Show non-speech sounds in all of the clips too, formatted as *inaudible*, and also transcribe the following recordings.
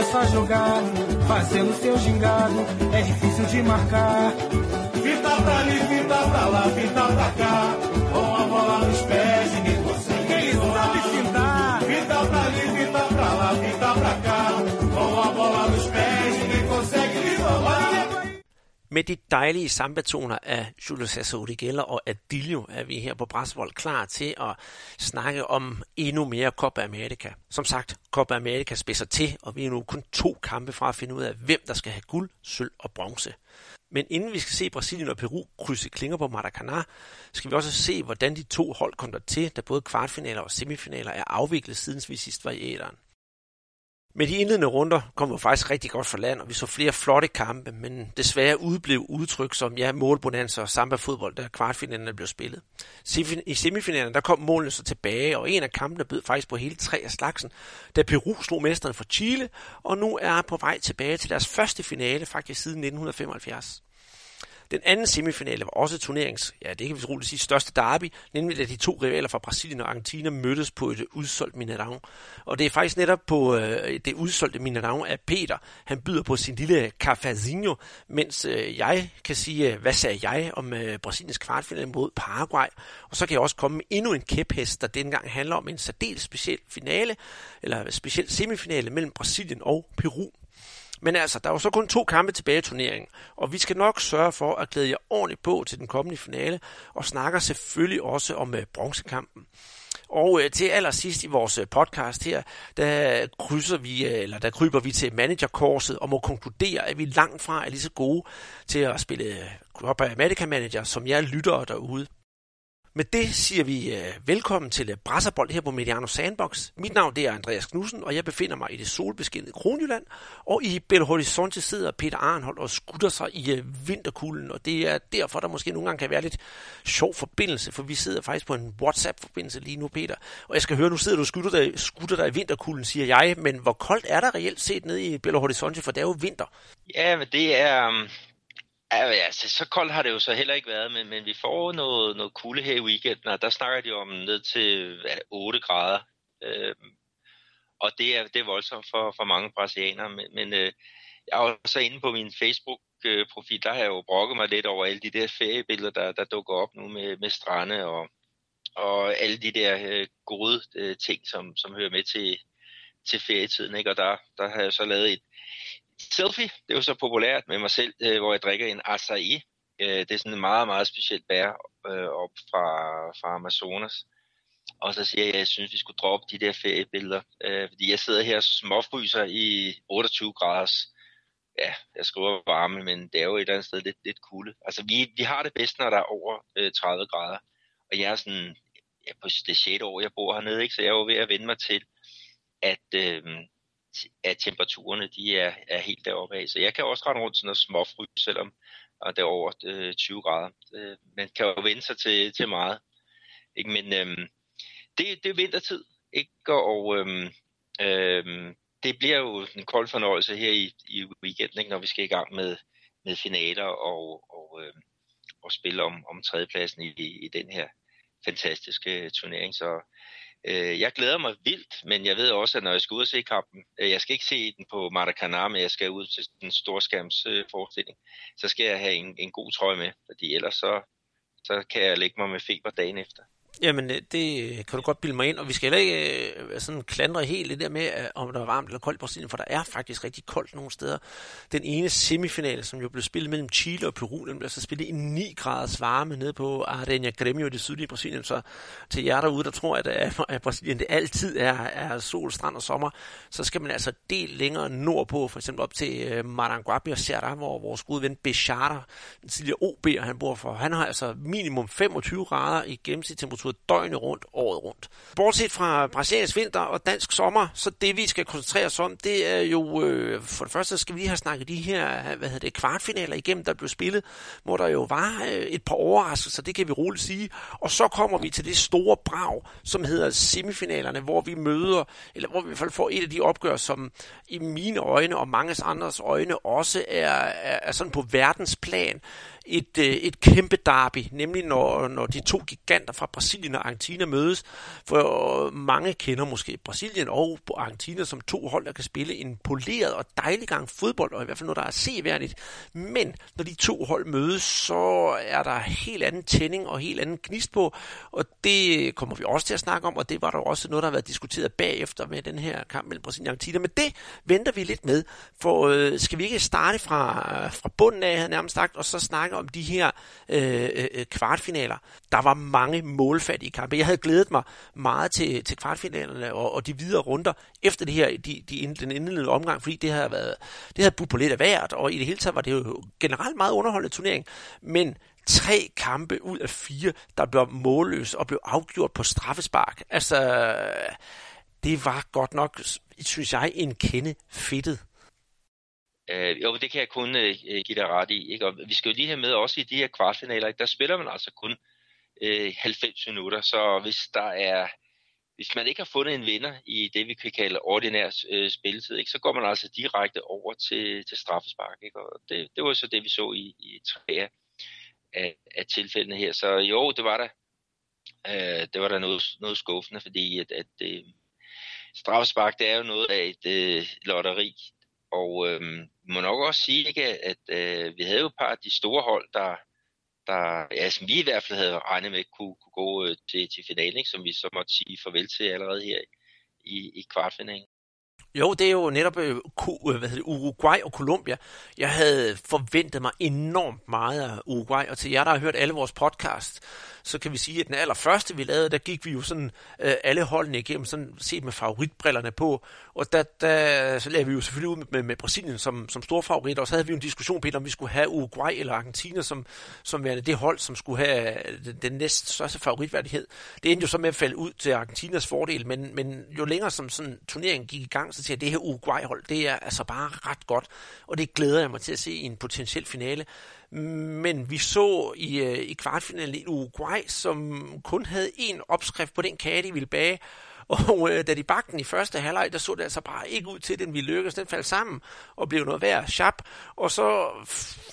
começa a jogar, fazendo seu gingado, é difícil de marcar. Fita pra ali, fita pra lá, fita pra cá, com a bola nos pés, Med de dejlige sambatoner af Julio Sassoli Geller og Adilio er vi her på Brasvold klar til at snakke om endnu mere Copa America. Som sagt, Copa America spidser til, og vi er nu kun to kampe fra at finde ud af, hvem der skal have guld, sølv og bronze. Men inden vi skal se Brasilien og Peru krydse klinger på Maracanã, skal vi også se, hvordan de to hold kom der til, da både kvartfinaler og semifinaler er afviklet, siden vi sidst var i æderen. Med de indledende runder kom vi faktisk rigtig godt for land, og vi så flere flotte kampe, men desværre udblev udtryk som ja, målbonanza og samba-fodbold, da kvartfinalerne blev spillet. I semifinalen der kom målene så tilbage, og en af kampene bød faktisk på hele tre af slagsen, da Peru slog mesteren for Chile, og nu er på vej tilbage til deres første finale faktisk siden 1975. Den anden semifinale var også turneringens, ja det kan vi roligt sige, største derby, nemlig da de to rivaler fra Brasilien og Argentina mødtes på et udsolgt Mineirão. Og det er faktisk netop på øh, det udsolgte Mineirão, at Peter han byder på sin lille cafezinho, mens øh, jeg kan sige, øh, hvad sagde jeg om øh, Brasiliens kvartfinale mod Paraguay. Og så kan jeg også komme med endnu en kæphest, der dengang handler om en særdeles speciel finale, eller speciel semifinale mellem Brasilien og Peru. Men altså, der var så kun to kampe tilbage i turneringen, og vi skal nok sørge for at glæde jer ordentligt på til den kommende finale, og snakker selvfølgelig også om øh, bronzekampen. Og øh, til allersidst i vores øh, podcast her, der krydser vi, eller der kryber vi til managerkorset og må konkludere, at vi langt fra er lige så gode til at spille Copa America Manager, som jeg lytter derude. Med det siger vi uh, velkommen til uh, Brasserbold her på Mediano Sandbox. Mit navn det er Andreas Knudsen, og jeg befinder mig i det solbeskinnede Kronjylland. Og i Belo Horizonte sidder Peter Arnhold og skutter sig i uh, vinterkulden, og det er derfor, der måske nogle gange kan være lidt sjov forbindelse, for vi sidder faktisk på en WhatsApp-forbindelse lige nu, Peter. Og jeg skal høre, nu sidder du og skutter dig, skutter dig i vinterkulden, siger jeg, men hvor koldt er der reelt set nede i Belo Horizonte, for det er jo vinter? Ja, men det er, øhm, altså, så koldt har det jo så heller ikke været, men, men vi får noget, noget kulde her i weekenden, og der snakker de om ned til ja, 8 grader. Øh, og det er, det er voldsomt for, for mange brasilianere, men, men øh, jeg er også inde på min Facebook-profil, der har jeg jo brokket mig lidt over alle de der feriebilleder, der, der dukker op nu med, med strande og, og alle de der øh, gode øh, ting, som, som hører med til, til ferietiden. Ikke? Og der, der har jeg så lavet et, selfie, det er jo så populært med mig selv, øh, hvor jeg drikker en acai. Øh, det er sådan en meget, meget specielt bær øh, op fra, fra Amazonas. Og så siger jeg, at jeg synes, vi skulle droppe de der feriebilleder. Øh, fordi jeg sidder her og småfryser i 28 graders ja, jeg skriver varme, men det er jo et eller andet sted lidt, lidt kulde. Altså, vi, vi har det bedst, når der er over øh, 30 grader. Og jeg er sådan, ja, på det 6. år, jeg bor hernede, ikke? så jeg er jo ved at vende mig til, at øh, at temperaturerne de er, er helt deroppe af. Så jeg kan også rende rundt sådan noget småfry, selvom og det er over øh, 20 grader. Øh, man kan jo vende sig til, til meget. Ikke? Men øh, det, det er vintertid, ikke? og øh, øh, det bliver jo en kold fornøjelse her i, i weekenden, ikke? når vi skal i gang med, med finaler og, og, øh, og spille om, om tredjepladsen i, i den her fantastiske turnering. Så Øh, jeg glæder mig vildt, men jeg ved også, at når jeg skal ud og se kampen, øh, jeg skal ikke se den på Maracanã, men jeg skal ud til den storskærms øh, forestilling, så skal jeg have en, en god trøje med, fordi ellers så, så kan jeg lægge mig med feber dagen efter. Jamen, øh, det øh, kan du godt bilde mig ind, og vi skal heller ikke øh, sådan klandre helt det der med, om der er varmt eller koldt i Brasilien, for der er faktisk rigtig koldt nogle steder. Den ene semifinale, som jo blev spillet mellem Chile og Peru, den blev så spillet i 9 graders varme nede på Arena Grêmio i det sydlige Brasilien, så til jer derude, der tror, øh, at, at Brasilien det altid er, er sol, strand og sommer, så skal man altså del længere nordpå, for eksempel op til Maranguape og Serra, hvor vores gode ven Bechata, den tidligere OB, han bor for, han har altså minimum 25 grader i gennemsnit temperatur døgnet rundt, året rundt. Bortset fra brasiliansk vinter og dansk sommer, så det vi skal koncentrere os om, det er jo, øh, for det første skal vi lige have snakket de her, hvad hedder det, kvartfinaler igennem, der blev spillet, hvor der jo var øh, et par overraskelser, det kan vi roligt sige. Og så kommer vi til det store brag, som hedder semifinalerne, hvor vi møder, eller hvor vi i hvert fald får et af de opgør, som i mine øjne og manges andres øjne også er, er, er sådan på verdensplan et, øh, et kæmpe derby, nemlig når, når de to giganter fra Brasilien og Argentina mødes, for mange kender måske Brasilien og Argentina som to hold, der kan spille en poleret og dejlig gang fodbold, og i hvert fald noget, der er seværdigt. Men når de to hold mødes, så er der helt anden tænding og helt anden gnist på, og det kommer vi også til at snakke om, og det var der også noget, der har været diskuteret bagefter med den her kamp mellem Brasilien og Argentina. Men det venter vi lidt med, for øh, skal vi ikke starte fra, fra bunden af, nærmest sagt, og så snakke om de her øh, øh, kvartfinaler. Der var mange målfattige kampe. Jeg havde glædet mig meget til, til kvartfinalerne og, og de videre runder efter det her, de, de, den indledende omgang, fordi det havde været, det havde budt på lidt af hvert, og i det hele taget var det jo generelt meget underholdende turnering. Men tre kampe ud af fire, der blev målløse og blev afgjort på straffespark. Altså, det var godt nok, synes jeg, en kende fedtet. Øh, jo, det kan jeg kun øh, øh, give dig ret i. Ikke? Og vi skal jo lige have med også i de her kvartfinaler, ikke? der spiller man altså kun øh, 90 minutter, så hvis der er hvis man ikke har fundet en vinder i det, vi kan kalde ordinær øh, spilletid, ikke, så går man altså direkte over til, til straffespark. Ikke? Og det, det var så det, vi så i, i tre af, af, tilfældene her. Så jo, det var der, øh, det var der noget, noget skuffende, fordi at, at øh, straffespark, det er jo noget af et øh, lotteri. Og øh, må nok også sige, ikke, at øh, vi havde jo et par af de store hold, der, der ja, som vi i hvert fald havde regnet med kunne, kunne gå øh, til, til finalen, ikke, som vi så måtte sige farvel til allerede her i, i kvartfinalen. Jo, det er jo netop øh, øh, hvad det, Uruguay og Colombia. Jeg havde forventet mig enormt meget af Uruguay, og til jer, der har hørt alle vores podcast, så kan vi sige, at den allerførste, vi lavede, der gik vi jo sådan øh, alle holdene igennem, sådan set med favoritbrillerne på, og der, der så lavede vi jo selvfølgelig ud med, med, med Brasilien som, som stor favorit, og så havde vi jo en diskussion, Peter, om vi skulle have Uruguay eller Argentina som, som værende det hold, som skulle have øh, den, den næst største favoritværdighed. Det endte jo så med at falde ud til Argentinas fordel, men, men jo længere som sådan turneringen gik i gang, så til at det her Uruguay-hold, det er altså bare ret godt, og det glæder jeg mig til at se i en potentiel finale. Men vi så i, øh, i kvartfinalen i Uruguay, som kun havde en opskrift på den kage, de ville bage, og øh, da de bagte den i første halvleg, der så det altså bare ikke ud til, at den ville lykkes. Den faldt sammen og blev noget værd sharp. Og så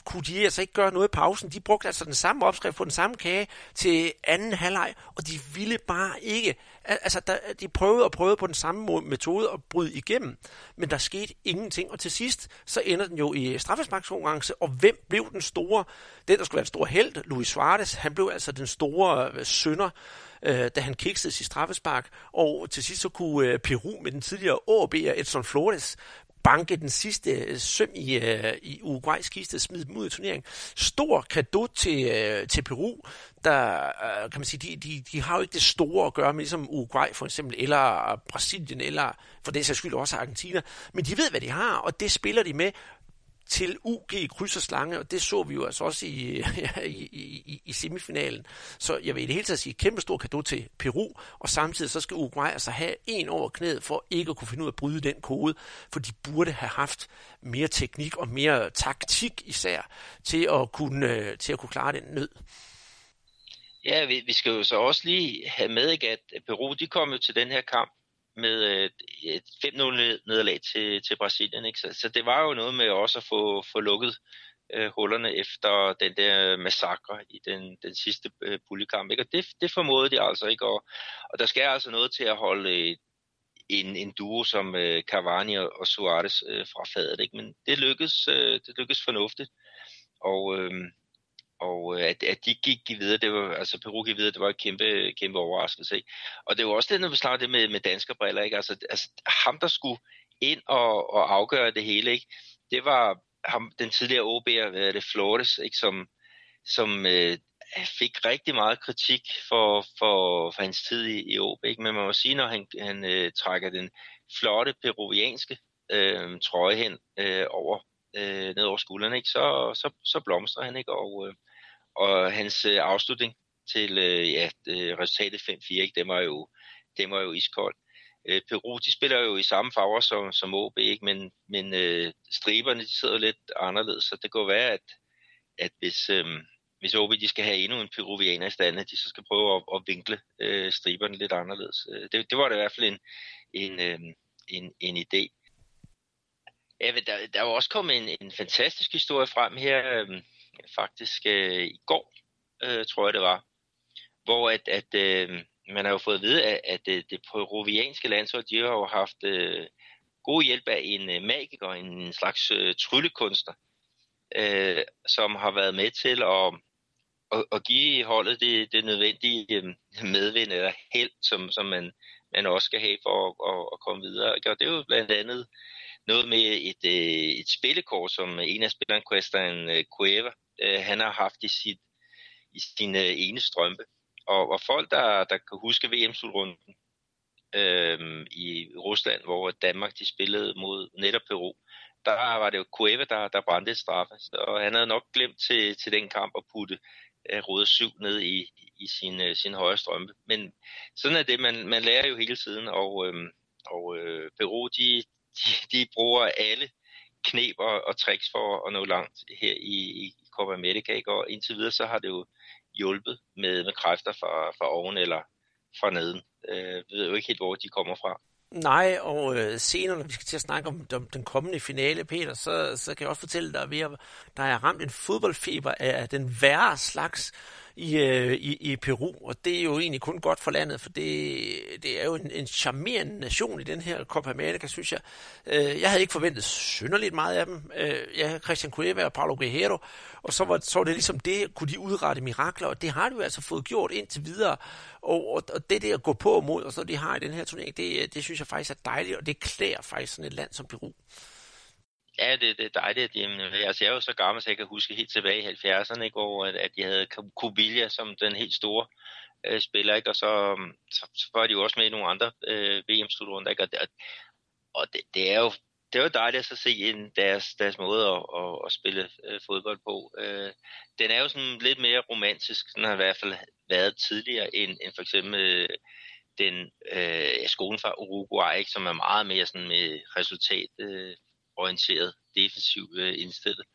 kunne de altså ikke gøre noget i pausen. De brugte altså den samme opskrift på den samme kage til anden halvleg, og de ville bare ikke. Altså, der, de prøvede og prøvede på den samme metode at bryde igennem, men der skete ingenting. Og til sidst, så ender den jo i straffesparkskonkurrence, og hvem blev den store? Den, der skulle være den store held, Luis Suarez, han blev altså den store øh, sønder øh, da han kiksede sit straffespark, og til sidst så kunne øh, Peru med den tidligere AB'er Edson Flores banke den sidste øh, søm i, øh, i Uruguays kiste, smide dem ud af turneringen. Stor kado til, øh, til Peru, der øh, kan man sige, de, de, de har jo ikke det store at gøre med, ligesom Uruguay for eksempel, eller Brasilien, eller for den sags skyld også Argentina, men de ved, hvad de har, og det spiller de med, til UG kryds og slange, og det så vi jo altså også i, *laughs* ja, i, i, i semifinalen. Så jeg vil i det hele taget sige kæmpe stor kado til Peru, og samtidig så skal Uruguay altså have en over knæet for ikke at kunne finde ud af at bryde den kode, for de burde have haft mere teknik og mere taktik især til at kunne, øh, til at kunne klare den nød. Ja, vi, vi skal jo så også lige have med, ikke, at Peru de kom jo til den her kamp med øh, et 5-0 nederlag til, til Brasilien. Ikke? Så, så det var jo noget med også at få, få lukket øh, hullerne efter den der massakre i den, den sidste øh, puljekamp. Ikke? Og det, det formåede de altså ikke. Og, og der skal altså noget til at holde øh, en, en duo som øh, Cavani og, og Suarez øh, fra fadet. Ikke? Men det lykkedes, øh, det lykkedes fornuftigt. Og, øh, og øh, at, at de gik videre, det var, altså Peru gik videre, det var en kæmpe, kæmpe overraskelse. Ikke? Og det var også det, når vi snakker det med, med danske briller, ikke? Altså, altså ham, der skulle ind og, og afgøre det hele, ikke? det var ham, den tidligere OB'er, hvad er det, Flores, ikke? som, som øh, fik rigtig meget kritik for, for, for hans tid i, i OB, ikke? men man må sige, når han, han øh, trækker den flotte peruvianske øh, trøje hen øh, over øh, ned over skuldrene, ikke? Så, så, så blomstrer han, ikke? Og, øh, og hans øh, afslutning til øh, ja, øh, resultatet 5-4, ikke? Det var jo, det var jo iskold. Øh, Peru, de spiller jo i samme farver som, som OB, ikke? men, men øh, striberne de sidder jo lidt anderledes, så det går være, at, at hvis, øh, hvis OB de skal have endnu en peruvianer i stand, de så skal prøve at, at vinkle øh, striberne lidt anderledes. Øh, det, det var da i hvert fald en, en, øh, en, en idé. Ja, der, der er jo også kommet en, en fantastisk historie frem her, øh, faktisk øh, i går, øh, tror jeg det var, hvor at, at øh, man har jo fået at vide, at, at det, det peruvianske landshold, de har jo haft øh, god hjælp af en øh, magiker, en slags øh, tryllekunstner, øh, som har været med til at, at, at give holdet det, det nødvendige øh, medvind eller held, som, som man, man også skal have for at, at, at komme videre. Og det er jo blandt andet noget med et, øh, et spillekort, som en af spillerne, Christian øh, Cueva, øh, han har haft i, sit, i sin øh, ene strømpe. Og, og folk, der, der kan huske VM-slutrunden øh, i Rusland, hvor Danmark de spillede mod netop Peru, der var det jo Cueva, der, der brændte et straffe. Og han havde nok glemt til, til den kamp at putte øh, Rode 7 ned i, i sin, øh, sin højre strømpe. Men sådan er det, man, man lærer jo hele tiden, og, øh, og øh, Peru, de, de, de bruger alle knep og, og tricks for at nå langt her i, i Copa America, ikke? og indtil videre så har det jo hjulpet med, med kræfter fra, fra oven eller fra neden. Øh, jeg ved jo ikke helt, hvor de kommer fra. Nej, og øh, senere, når vi skal til at snakke om, om den kommende finale, Peter, så, så kan jeg også fortælle dig, at der er ramt en fodboldfeber af den værre slags i, øh, i, i Peru, og det er jo egentlig kun godt for landet, for det, det er jo en, en charmerende nation i den her Copa America, synes jeg. Øh, jeg havde ikke forventet synderligt meget af dem. Øh, jeg havde Christian Cueva og Paulo Guerrero, og så var, så var det ligesom det, kunne de udrette mirakler, og det har de jo altså fået gjort indtil videre. Og, og, og det der at gå på mod, og så de har i den her turnering, det, det synes jeg faktisk er dejligt, og det klæder faktisk sådan et land som Peru. Ja, det, det er dejligt, Jamen, altså, jeg er jo så gammel, så jeg kan huske helt tilbage i 70'erne, ikke, hvor at, at de havde Kubilla som den helt store øh, spiller, ikke, og så, øhm, så, så var de jo også med i nogle andre øh, VM-slutrunder, ikke, og, det, og det, det, er jo det var dejligt at så se en, deres, deres måde at, at, at spille øh, fodbold på. Øh, den er jo sådan lidt mere romantisk, den har i hvert fald været tidligere, end, end for eksempel øh, den øh, skolen fra Uruguay, ikke, som er meget mere sådan med resultat øh, orienteret, defensivt øh, indstillet.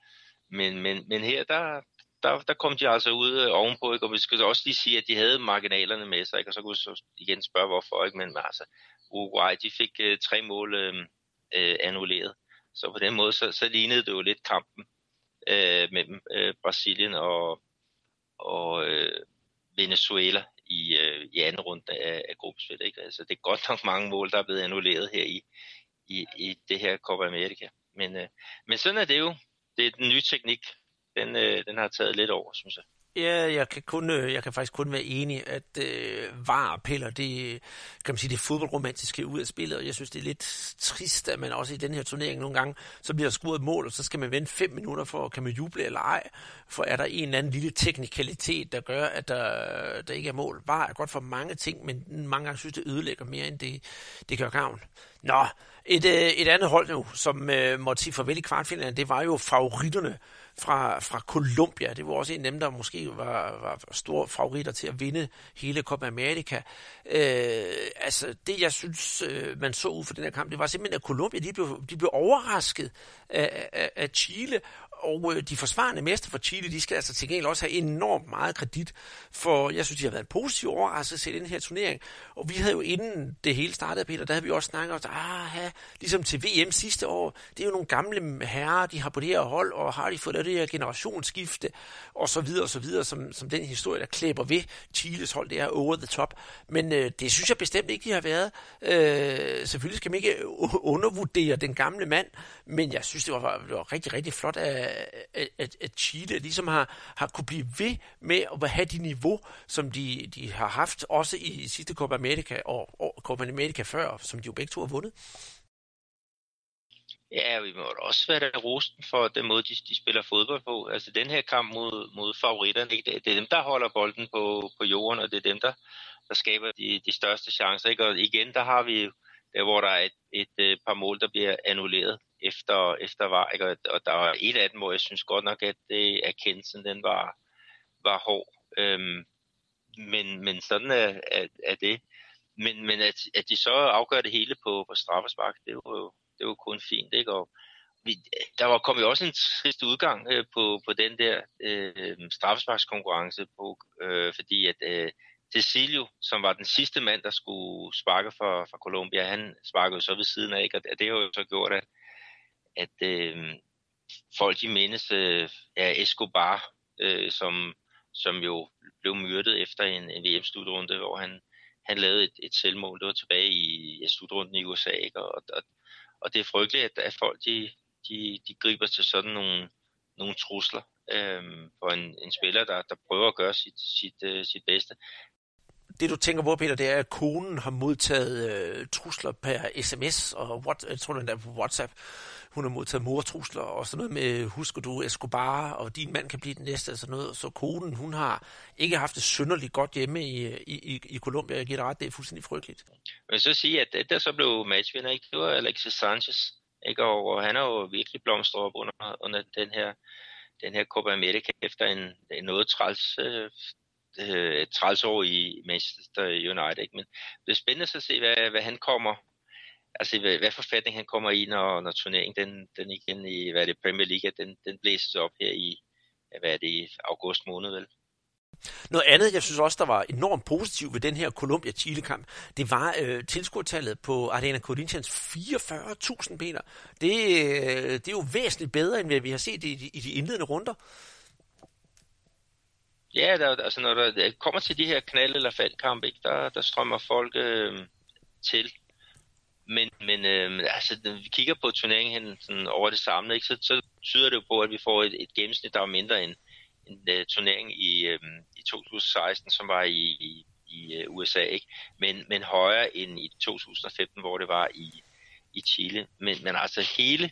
Men, men, men her, der, der, der kom de altså ud øh, ovenpå, ikke? og vi skal også lige sige, at de havde marginalerne med sig, ikke? og så kunne vi så igen spørge, hvorfor, ikke? men altså, Uruguay, de fik øh, tre mål øh, øh, annulleret. Så på den måde, så, så lignede det jo lidt kampen øh, mellem øh, Brasilien og, og øh, Venezuela i, øh, i anden runde af, af gruppespil. Ikke? Altså, det er godt nok mange mål, der er blevet annulleret her i, i, i det her Copa America. Men, øh, men sådan er det jo. Det er den nye teknik. Den, øh, den har taget lidt over, synes jeg. Ja, jeg kan, kun, øh, jeg kan faktisk kun være enig, at øh, var piller det, kan man sige, det fodboldromantiske ud af spillet, og jeg synes, det er lidt trist, at man også i den her turnering nogle gange, så bliver der scoret et mål, og så skal man vente fem minutter for, kan man juble eller ej, for er der en eller anden lille teknikalitet, der gør, at der, der ikke er mål. Var er godt for mange ting, men mange gange synes det ødelægger mere, end det, det gør gavn. Nå, et, øh, et andet hold nu, som øh, måtte sige farvel i kvartfinalen, det var jo favoritterne fra, fra Colombia. Det var også en af dem, der måske var, var store favoritter til at vinde hele Copa America. Øh, altså, det jeg synes, øh, man så ud for den her kamp, det var simpelthen, at Colombia de blev, de blev overrasket af, af, af Chile, og øh, de forsvarende mester for Chile, de skal altså til gengæld også have enormt meget kredit, for jeg synes, de har været en positiv overraskelse i den her turnering. Og vi havde jo inden det hele startede, Peter, der havde vi også snakket om, ah, ligesom til VM sidste år, det er jo nogle gamle herrer, de har på det her hold, og har de fået det her generationsskifte, og så videre, og så videre, som, som den historie, der klæber ved Chiles hold, det er over the top. Men øh, det synes jeg bestemt ikke, de har været. Øh, selvfølgelig skal man ikke undervurdere den gamle mand, men jeg synes, det var, det var rigtig, rigtig flot af, at, at Chile ligesom har, har kunne blive ved med at have de niveau, som de, de har haft også i sidste Copa America og, og Copa America før, som de jo begge to har vundet. Ja, vi må også være der rosten for den måde, de, de spiller fodbold på. Altså den her kamp mod, mod favoritterne, det, det er dem, der holder bolden på, på jorden, og det er dem, der, der skaber de, de største chancer. Ikke? Og igen, der har vi der, hvor der er et, et, et par mål, der bliver annulleret efter, efter var, ikke? og der var et af dem, hvor jeg synes godt nok, at det, erkendelsen den var, var hård. Øhm, men, men sådan er, er, er det. Men, men at, at de så afgør det hele på, på straffespark, det var jo det var kun fint. Ikke? Og vi, der var kommet også en trist udgang øh, på, på den der øh, straffesparkskonkurrence, på, øh, fordi at øh, Cecilio, som var den sidste mand, der skulle sparke for, for Colombia, han sparkede så ved siden af, ikke? og det har jo så gjort, at at øh, folk de mindes øh, ja, Escobar, øh, som som jo blev myrdet efter en, en VM-slutrunde, hvor han, han lavede et, et selvmål. Det var tilbage i ja, slutrunden i USA, ikke? Og, og, og det er frygteligt, at, at folk de, de, de griber til sådan nogle, nogle trusler øh, for en, en spiller, der, der prøver at gøre sit, sit, uh, sit bedste det du tænker på, Peter, det er, at konen har modtaget øh, trusler per sms, og what, jeg tror, den er på WhatsApp. Hun har modtaget mortrusler og sådan noget med, husker du Escobar, og din mand kan blive den næste, og sådan noget. Så konen, hun har ikke haft det synderligt godt hjemme i, i, i, i Colombia. Jeg giver dig ret, det er fuldstændig frygteligt. Jeg vil så sige, at det der så blev matchvinder, ikke? det var Alexis Sanchez. Ikke? Og han har jo virkelig blomstret op under, under den her den her Copa America efter en, en noget træls øh, øh, træls år i Manchester United. Ikke? Men det er spændende at se, hvad, hvad han kommer, altså hvad, hvad forfatning han kommer i, når, når turneringen den, den igen i hvad er det, Premier League, den, den blæses op her i, hvad er det, i august måned vel. Noget andet, jeg synes også, der var enormt positivt ved den her Colombia-Chile-kamp, det var øh, tilskuertallet på Arena Corinthians 44.000 meter. Det, øh, det er jo væsentligt bedre, end hvad vi har set i, i de indledende runder. Ja, der, altså når der kommer til de her knald- eller faldkampe, ikke, der, der strømmer folk øh, til. Men, men øh, altså, når vi kigger på turneringen hen, sådan over det samlede, ikke, så, så tyder det jo på, at vi får et, et gennemsnit, der er mindre end en uh, øh, turnering i, øh, i 2016, som var i, i, i øh, uh, USA, ikke? Men, men højere end i 2015, hvor det var i, i Chile. Men, men altså hele,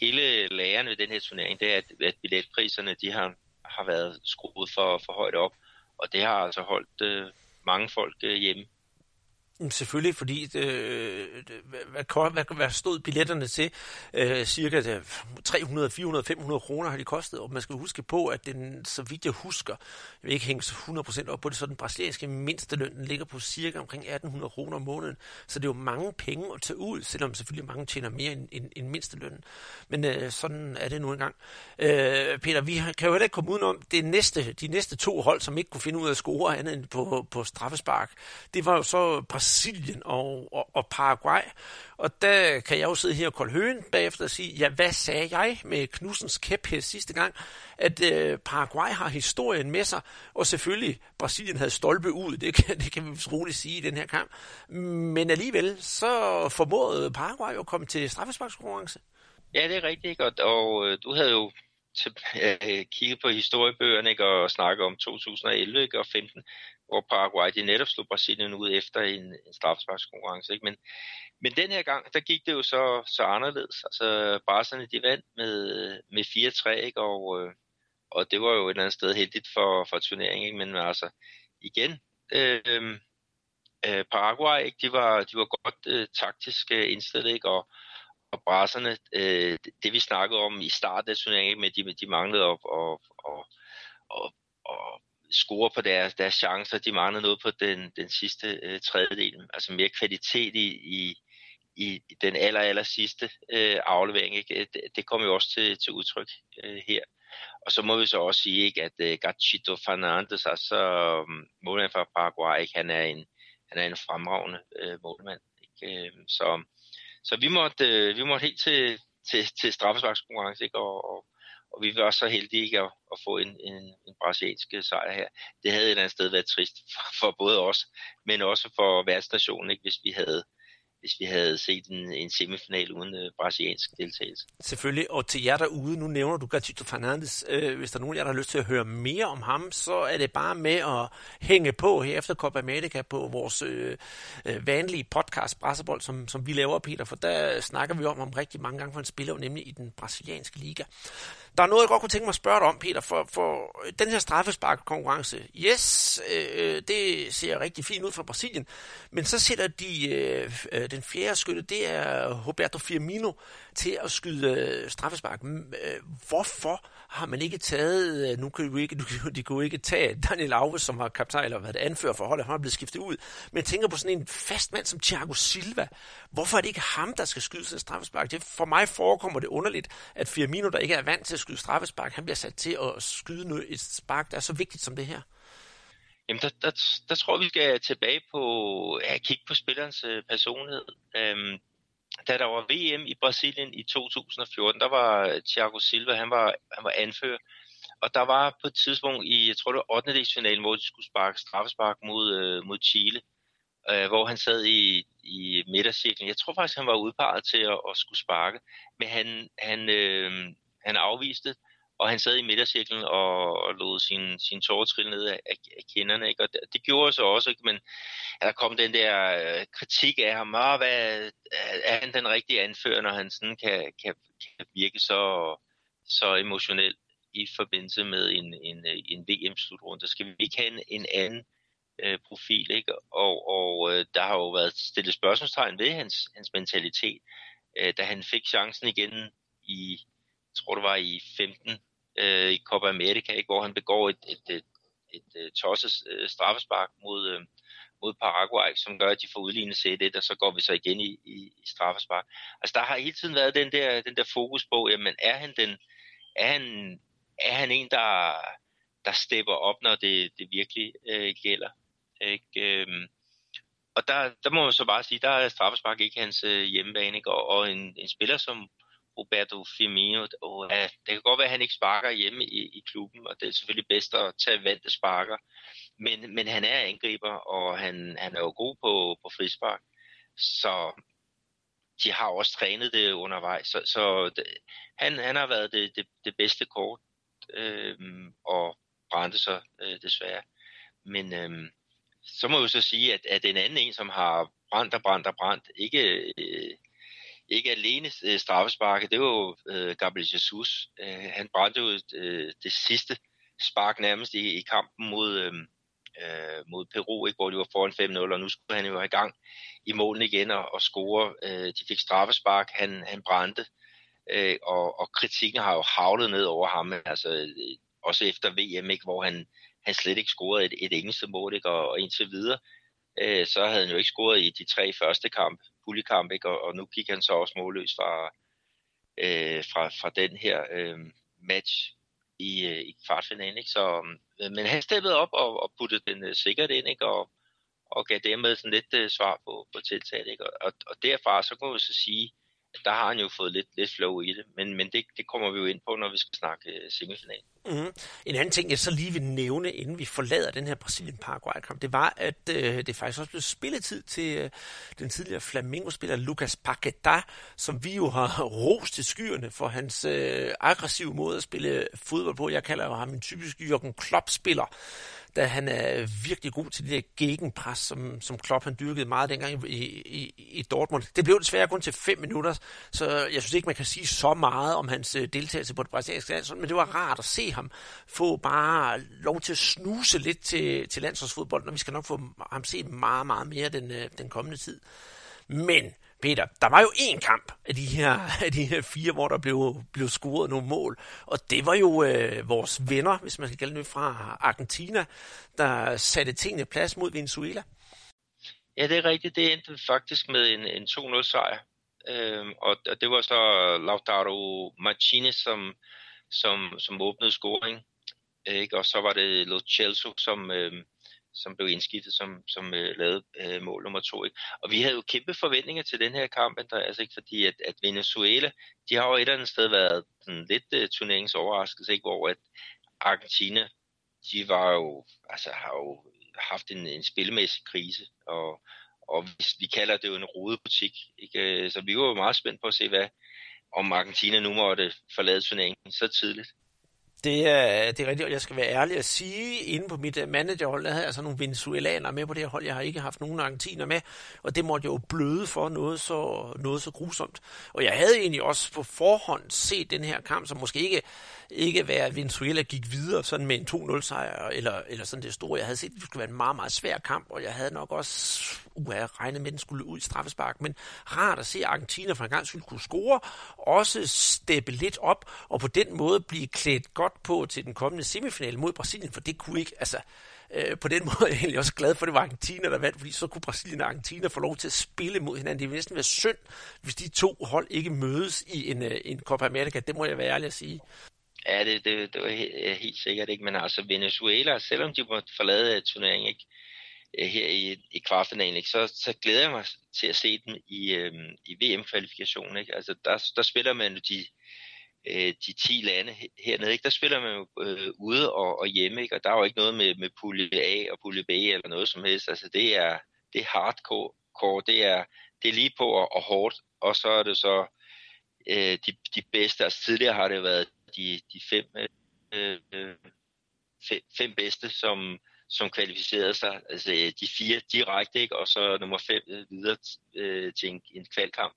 hele læren ved den her turnering, det er, at, at billetpriserne de har, har været skruet for, for højt op, og det har altså holdt øh, mange folk øh, hjemme. Selvfølgelig, fordi øh, hvad, hvad, hvad stod billetterne til? Øh, cirka 300, 400, 500 kroner har de kostet, og man skal huske på, at den, så vidt jeg husker, jeg vil ikke hænge 100% op på det, så den brasilianske mindsteløn den ligger på cirka omkring 1800 kroner om måneden. Så det er jo mange penge at tage ud, selvom selvfølgelig mange tjener mere end, end, end mindstelønnen. Men øh, sådan er det nu engang. Øh, Peter, vi kan jo heller ikke komme udenom det næste, de næste to hold, som ikke kunne finde ud af at score andet end på, på straffespark. Det var jo så Brasilien Brasilien og, og, og Paraguay. Og der kan jeg jo sidde her og kolde høen bagefter og sige, ja, hvad sagde jeg med Knudsens kæphest sidste gang? At øh, Paraguay har historien med sig, og selvfølgelig Brasilien havde stolpe ud, det kan, *laughs* det kan vi roligt sige i den her kamp. Men alligevel, så formåede Paraguay at komme til straffesparkskonkurrence. Ja, det er rigtigt, og, og øh, du havde jo til, *laughs* øh, kigget på historiebøgerne ikke, og snakke om 2011 ikke, og 15, hvor Paraguay de netop slog Brasilien ud efter en, en straffesparkskonkurrence. Ikke? Men, men den her gang, der gik det jo så, så anderledes. Altså, Brasilien de vandt med, med 4-3, ikke? Og, øh, og det var jo et eller andet sted heldigt for, for turneringen. Ikke? Men altså, igen, øh, øh, Paraguay, ikke? De, var, de var godt øh, taktisk øh, indstillet, ikke? Og, og brasserne, øh, det, det vi snakkede om i starten af turneringen, med de, de manglede op og, og, og, og score på deres, deres chancer. De manglede noget på den, den sidste øh, tredjedel. Altså mere kvalitet i, i, i den aller, aller sidste øh, aflevering. Ikke? Det, det kommer jo også til, til udtryk øh, her. Og så må vi så også sige, ikke, at øh, Gachito Fernandes, altså um, målmand fra Paraguay, ikke? Han, er en, han er en fremragende øh, målmand. Ikke? Øh, så, så vi måtte, øh, vi måtte helt til, til, til straffesparkskonkurrence, ikke? Og, og, og vi var så heldige ikke, at, at få en, en, en brasiliansk øh, sejr her. Det havde et eller andet sted været trist *laughs* for, for både os, men også for værtsnationen, ikke, hvis vi havde hvis vi havde set en, en semifinal uden øh, brasiliansk deltagelse. Selvfølgelig, og til jer derude, nu nævner du Gatito Fernandes. Øh, hvis der er nogen af jer, der har lyst til at høre mere om ham, så er det bare med at hænge på her efter Copa America på vores øh, øh, vanlige podcast Brasserbold, som, som vi laver, Peter, for der snakker vi om om rigtig mange gange, for en spiller nemlig i den brasilianske liga. Der er noget, jeg godt kunne tænke mig at spørge dig om, Peter, for, for den her straffesparkkonkurrence. Yes, øh, øh det ser rigtig fint ud fra Brasilien, men så sætter de øh, øh, den fjerde skytte, det er Roberto Firmino, til at skyde øh, straffespark. Øh, hvorfor har man ikke taget, nu kan vi ikke, *laughs* du, de kunne ikke tage Daniel Alves, som var kaptajn, eller hvad det anfører for holdet, han er blevet skiftet ud, men tænker på sådan en fast mand som Thiago Silva. Hvorfor er det ikke ham, der skal skyde sin straffespark? Det, for mig forekommer det underligt, at Firmino, der ikke er vant til skyde straffespark, han bliver sat til at skyde noget, et spark, der er så vigtigt som det her. Jamen, der, der, der tror vi skal tilbage på at kigge på spillerens øh, personlighed. Øhm, da der var VM i Brasilien i 2014, der var Thiago Silva, han var, han var anfører, og der var på et tidspunkt i, jeg tror det var 8. delsfinalen, hvor de skulle sparke straffespark mod, øh, mod Chile, øh, hvor han sad i, i midtercirklen. Jeg tror faktisk, han var udpeget til at, at skulle sparke, men han, han, øh, han afviste og han sad i midtercirklen og, og lod sin, sin tårer trille ned af, af kinderne. Ikke? Og det, det gjorde så også, ikke? men at der kom den der øh, kritik af ham, og hvad, er han den rigtige anfører, når han sådan kan, kan, kan virke så, så emotionel i forbindelse med en, en, en VM-slutrunde. Skal vi ikke have en, en anden øh, profil? Ikke? Og, og øh, der har jo været stillet spørgsmålstegn ved hans, hans mentalitet, øh, da han fik chancen igen i, jeg tror det var i 15, øh, i Copa America, ikke, hvor han begår et, et, et, et, et tosset øh, straffespark mod, øh, mod Paraguay, som gør, at de får udlignet C1, og så går vi så igen i, i, i straffespark. Altså der har hele tiden været den der, den der fokus på, jamen er han, den, er han, er han en, der, der stepper op, når det, det virkelig øh, gælder. Ikke? Øhm, og der, der må man så bare sige, der er straffespark ikke hans øh, hjemmebane, ikke? Og, og en, en spiller som Roberto Firmino. Og, ja, det kan godt være, at han ikke sparker hjemme i, i klubben, og det er selvfølgelig bedst at tage vante sparker. Men, men han er angriber, og han, han er jo god på, på frispark. Så de har også trænet det undervejs. Så, så det, han, han har været det, det, det bedste kort, øh, og brændte sig øh, desværre. Men øh, så må jeg jo så sige, at, at en anden en, som har brændt og brændt og brændt, ikke... Øh, ikke alene øh, straffesparket, det var jo øh, Gabriel Jesus. Øh, han brændte jo øh, det sidste spark nærmest i, i kampen mod, øh, øh, mod Peru, ikke, hvor de var foran 5-0, og nu skulle han jo have i gang i målen igen og, og score. Øh, de fik straffespark, han, han brændte, øh, og, og kritikken har jo havlet ned over ham, altså øh, også efter VM, ikke, hvor han, han slet ikke scorede et, et eneste mål, ikke, og, og indtil videre, øh, så havde han jo ikke scoret i de tre første kampe puljekamp, ikke? Og, og nu gik han så også målløs fra, øh, fra, fra den her øh, match i, øh, i kvartfinalen. Ikke? Så, øh, men han steppede op og, og puttede den øh, sikkert ind, ikke? Og, og gav dermed sådan lidt øh, svar på, på tiltaget. Ikke? Og, og derfra så kunne man så sige, der har han jo fået lidt, lidt flow i det, men, men det, det kommer vi jo ind på, når vi skal snakke øh, semifinal. semifinalen. Mm. En anden ting, jeg så lige vil nævne, inden vi forlader den her Brasilien-Paraguay-kamp, det var, at øh, det faktisk også blev spilletid til øh, den tidligere Flamengo-spiller Lucas Paquetá, som vi jo har *laughs* rost til skyerne for hans øh, aggressive måde at spille fodbold på. Jeg kalder jo ham en typisk Jürgen Klopp-spiller da han er virkelig god til det der gegenpres, som, som Klopp han dyrkede meget dengang i, i, i Dortmund. Det blev desværre kun til 5 minutter, så jeg synes ikke, man kan sige så meget om hans øh, deltagelse på det brasilianske landshold, men det var rart at se ham få bare lov til at snuse lidt til, til landsholdsfodbold, og vi skal nok få ham set meget, meget mere den, øh, den kommende tid. Men Peter, der var jo én kamp af de her, af de her fire, hvor der blev, blev scoret nogle mål. Og det var jo øh, vores venner, hvis man skal kalde det fra Argentina, der satte tingene plads mod Venezuela. Ja, det er rigtigt. Det endte faktisk med en, en 2-0 sejr. Øhm, og, og det var så Lautaro Martinez, som, som, som åbnede scoring. Ikke? Og så var det Lo Celso, som, øhm, som blev indskiftet, som, som øh, lavede øh, mål nummer to. Ikke? Og vi havde jo kæmpe forventninger til den her kamp, Andreas, ikke? fordi at, at Venezuela, de har jo et eller andet sted været sådan lidt øh, turneringens turneringsoverraskelse, ikke? hvor at Argentina, de var jo, altså har jo haft en, en spillemæssig krise, og, og vi, vi kalder det jo en rodebutik. Ikke? Øh, så vi var jo meget spændt på at se, hvad, om Argentina nu måtte forlade turneringen så tidligt. Det er, det er rigtigt, og jeg skal være ærlig at sige, inde på mit øh, managerhold, der havde jeg altså nogle venezuelanere med på det her hold. Jeg har ikke haft nogen argentiner med, og det måtte jeg jo bløde for noget så, noget så grusomt. Og jeg havde egentlig også på forhånd set den her kamp, som måske ikke, ikke være, at Venezuela gik videre sådan med en 2-0 sejr, eller, eller sådan det store. Jeg havde set, at det skulle være en meget, meget svær kamp, og jeg havde nok også uha, regnet med, at den skulle ud i straffespark. Men rart at se, at Argentina for en gang skulle kunne score, også steppe lidt op, og på den måde blive klædt godt på til den kommende semifinale mod Brasilien, for det kunne ikke, altså, øh, på den *laughs* måde er jeg egentlig også glad for, at det var Argentina, der vandt, fordi så kunne Brasilien og Argentina få lov til at spille mod hinanden. Det ville næsten være synd, hvis de to hold ikke mødes i en, øh, en Copa America. Det må jeg være ærlig at sige. Ja, det, det, det var helt, helt sikkert ikke, men altså Venezuela, selvom de måtte forlade turneringen ikke, øh, her i, i kvartfinalen, ikke, så, så glæder jeg mig til at se dem i, øhm, i VM-kvalifikationen. Ikke? Altså, der, der spiller man jo de, øh, de 10 lande hernede, ikke? der spiller man jo øh, ude og, og hjemme, ikke? og der er jo ikke noget med, med pulje A og pulje B eller noget som helst. Altså det er, det er hardcore, det er, det er lige på og, og hårdt, og så er det så øh, de, de bedste. Altså tidligere har det været de, de fem, øh, øh, fem, fem bedste, som, som kvalificerede sig, altså øh, de fire direkte, ikke? og så nummer fem øh, videre øh, til en, en kvalkamp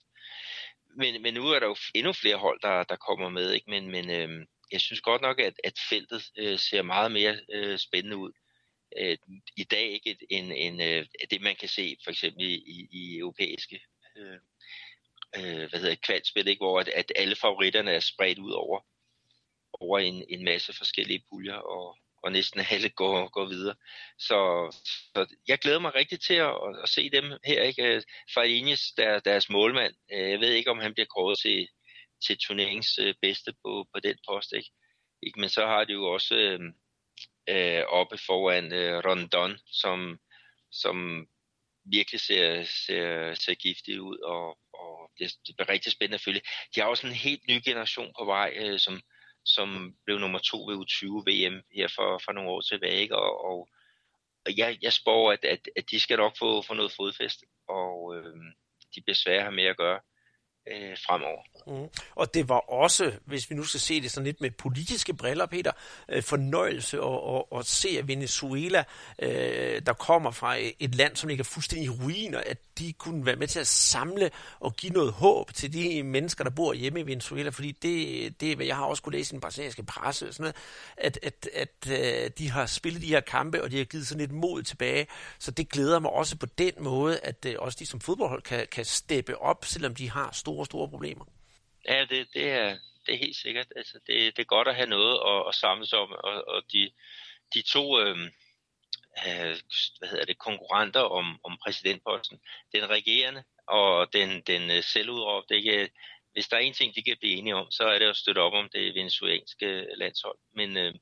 men, men nu er der jo endnu flere hold, der, der kommer med, ikke? men, men øh, jeg synes godt nok, at, at feltet øh, ser meget mere øh, spændende ud. Øh, I dag ikke en, en, øh, det, man kan se for eksempel i, i europæiske øh, øh, hvad hedder kvalspil, ikke? hvor at, at alle favoritterne er spredt ud over, over en, en masse forskellige puljer, og, og næsten *laughs* alle går, går videre. Så, så jeg glæder mig rigtig til at, at se dem her. Ikke? Øh, Farinis, der, deres målmand, øh, jeg ved ikke, om han bliver kåret til, til turneringens øh, bedste på, på den post. Ikke? Ikke? Men så har de jo også øh, oppe foran øh, Rondon, som, som virkelig ser, ser, ser giftig ud, og, og det, det bliver rigtig spændende at følge. De har også en helt ny generation på vej, øh, som, som blev nummer to ved U20 VM her for, for nogle år tilbage. Ikke? Og, og, og jeg, jeg spår, at, at, at de skal nok få, få noget fodfest, og øh, de bliver svære at have med at gøre øh, fremover. Mm. Og det var også, hvis vi nu skal se det sådan lidt med politiske briller, Peter, øh, fornøjelse at, at, at se, at Venezuela, øh, der kommer fra et land, som ligger fuldstændig i ruiner, at de kunne være med til at samle og give noget håb til de mennesker, der bor hjemme i Venezuela, fordi det, det er, hvad jeg har også kunne læse i den brasilianske presse, sådan noget, at, at, at, at øh, de har spillet de her kampe, og de har givet sådan lidt mod tilbage, så det glæder mig også på den måde, at øh, også de som fodboldhold kan, kan steppe op, selvom de har store, store problemer. Ja, det, det, er, det er helt sikkert. Altså, det, det er godt at have noget at, at samles om, og, og de, de to øhm, øh, hvad hedder det, konkurrenter om, om præsidentposten, den regerende og den, den øh, selvudråbte, ikke? hvis der er en ting, de kan blive enige om, så er det at støtte op om det venezuelanske landshold. Men, øh,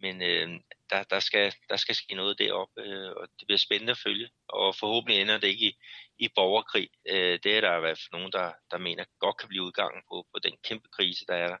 men øh, der, der, skal, der skal ske noget deroppe, øh, og det bliver spændende at følge. Og forhåbentlig ender det ikke i, i borgerkrig. Øh, det er der i hvert fald nogen, der, der mener godt kan blive udgangen på, på den kæmpe krise, der er der.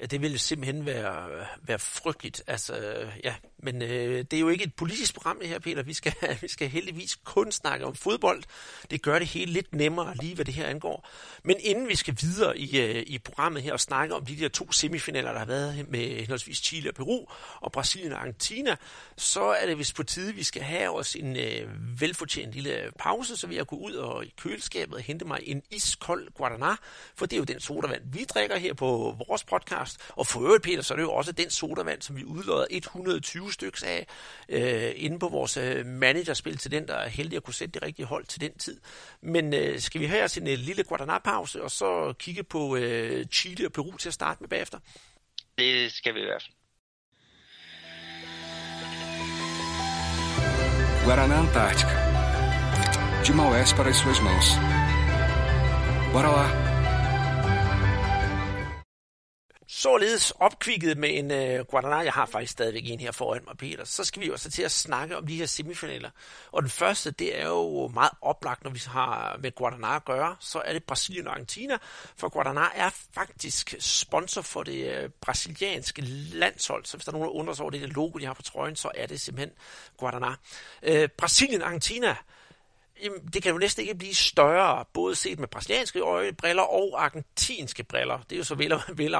Ja, det ville simpelthen være, være frygteligt. Altså, ja, men øh, det er jo ikke et politisk program, det her, Peter. Vi skal, *laughs* vi skal heldigvis kun snakke om fodbold. Det gør det hele lidt nemmere, lige hvad det her angår. Men inden vi skal videre i, øh, i programmet her og snakke om de der to semifinaler, der har været med henholdsvis Chile og Peru, og Brasilien og Argentina, så er det vist på tide, vi skal have os en øh, velfortjent lille pause, så vi jeg gå ud og i køleskabet og hente mig en iskold Guaraná, for det er jo den sodavand, vi drikker her på vores podcast. Og for øvrigt, Peter, så er det jo også den sodavand, som vi udlodder 120 20 stykker af øh, inde på vores øh, managerspil til den, der er heldig at kunne sætte det rigtige hold til den tid. Men øh, skal vi have os en øh, lille Guadalajara-pause, og så kigge på øh, Chile og Peru til at starte med bagefter? Det skal vi i hvert fald. Guaraná Antártica. De Maués para as suas mãos. Bora lá! Således opkvikket med en øh, Guadalajara, jeg har faktisk stadigvæk en her foran mig, Peter, så skal vi jo så til at snakke om de her semifinaler. Og den første, det er jo meget oplagt, når vi har med Guadalajara at gøre, så er det Brasilien og Argentina, for Guadalajara er faktisk sponsor for det øh, brasilianske landshold, så hvis der er nogen, der undrer sig over det logo, de har på trøjen, så er det simpelthen Guadalajara. Øh, Brasilien og Argentina, Jamen, det kan jo næsten ikke blive større, både set med brasilianske øjebriller og argentinske briller. Det er jo så vel, *laughs* vel,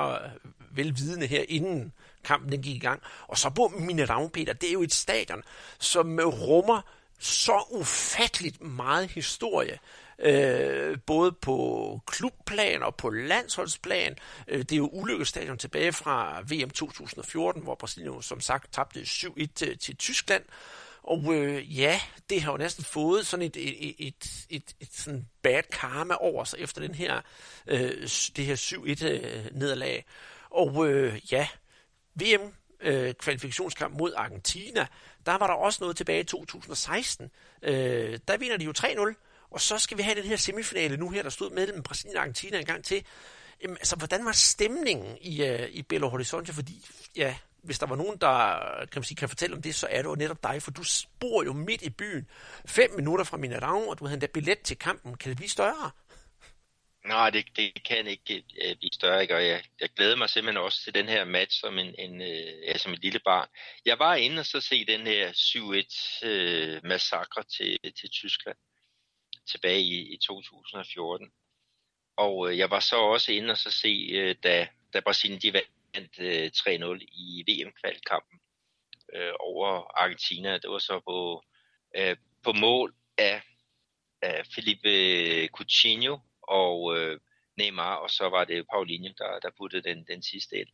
velvidende her, inden kampen den gik i gang. Og så på Minerau, Peter, det er jo et stadion, som rummer så ufatteligt meget historie. Øh, både på klubplan og på landsholdsplan. Øh, det er jo ulykkestadion tilbage fra VM 2014, hvor Brasilien som sagt tabte 7-1 til, til Tyskland. Og øh, ja, det har jo næsten fået sådan et, et, et, et, et sådan bad karma over sig efter den her, øh, det her 7-1-nederlag. Øh, og øh, ja, VM øh, kvalifikationskamp mod Argentina, der var der også noget tilbage i 2016. Øh, der vinder de jo 3-0, og så skal vi have den her semifinale nu her, der stod mellem Brasilien og Argentina en gang til. Jamen, altså, hvordan var stemningen i, øh, i Belo Horizonte? Fordi, ja, hvis der var nogen, der kan, man sige, kan fortælle om det, så er det jo netop dig, for du bor jo midt i byen. Fem minutter fra Minarang, og du havde endda billet til kampen. Kan det blive større? Nej, det, det kan ikke uh, blive større, ikke? og jeg, jeg glæder mig simpelthen også til den her match som en, en, øh, ja, som et lille barn. Jeg var inde og så se den her 7-1 uh, øh, massakre til, til Tyskland tilbage i, i 2014. Og øh, jeg var så også inde og så se, øh, da, da Brasilien de vandt øh, 3-0 i VM-kvalkampen øh, over Argentina. Det var så på, øh, på mål af, af Felipe Coutinho, og øh, Neymar, og så var det Paulinho, der, der puttede den, den sidste ind.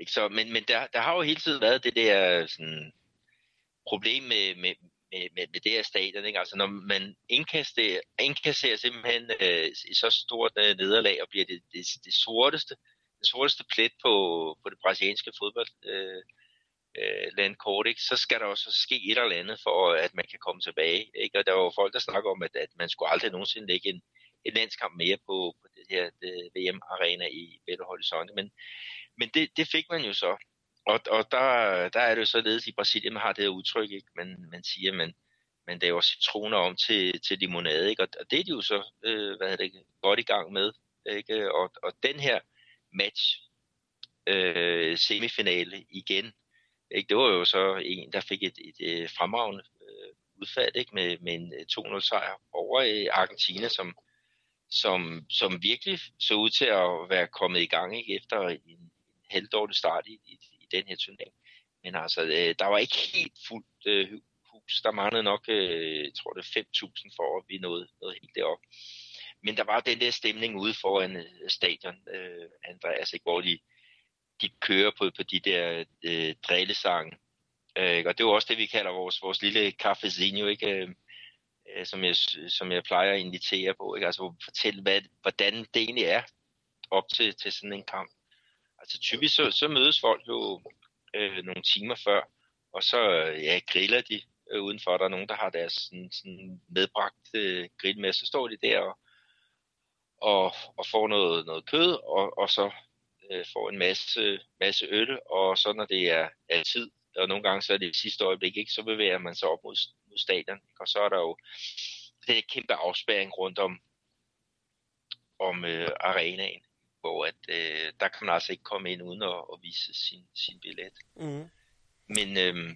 Ikke? Så, men men der, der har jo hele tiden været det der sådan, problem med, med, med, med, med det her stadion. Ikke? Altså når man indkasserer, indkasserer simpelthen øh, i så stort øh, nederlag og bliver det, det, det sorteste, det sorteste plet på, på det brasilianske fodbold, øh, øh, landkort, ikke? så skal der også ske et eller andet for, at man kan komme tilbage. Ikke? Og der var jo folk, der snakker om, at, at man skulle aldrig nogensinde lægge en, en landskamp mere på, på det her det VM-arena i Belo Horizonte. Men, men det, det fik man jo så. Og, og der, der er det jo således i Brasilien, man har det her udtryk, ikke? Man, man siger, man, man laver citroner om til, til limonade, ikke? Og, og det er de jo så øh, hvad det, godt i gang med. Ikke? Og, og den her match, øh, semifinale igen, ikke? det var jo så en, der fik et, et, et fremragende øh, udfald ikke? Med, med en øh, 2-0 sejr over i Argentina, som, som, som virkelig så ud til at være kommet i gang ikke, efter en halvdårlig start i, i, i den her turnering. Men altså, øh, der var ikke helt fuldt øh, hus. Der manglede nok, øh, jeg tror det 5.000 for at vi nåede, nåede helt derop. Men der var den der stemning ude foran øh, stadion, øh, Andreas, altså, ikke, hvor de, de kører på, på de der øh, drillesange. Øh, og det er jo også det, vi kalder vores, vores lille cafezinho, ikke? Øh, øh, som, jeg, som jeg plejer at invitere på. Ikke? Altså fortælle, hvad, hvordan det egentlig er op til, til sådan en kamp. Altså typisk så, så mødes folk jo øh, nogle timer før, og så ja, griller de øh, udenfor. Der er nogen, der har deres sådan, sådan medbragt øh, grill med. Så står de der og, og, og får noget, noget kød, og, og så øh, får en masse, masse øl, og så når det er, er tid, og nogle gange så er det sidste øjeblik, ikke, så bevæger man sig op mod, mod stadion. Og så er der jo det er kæmpe afspæring rundt om, om øh, arenaen, hvor at, øh, der kan man altså ikke komme ind uden at, at vise sin, sin billet. Mm. Men øh,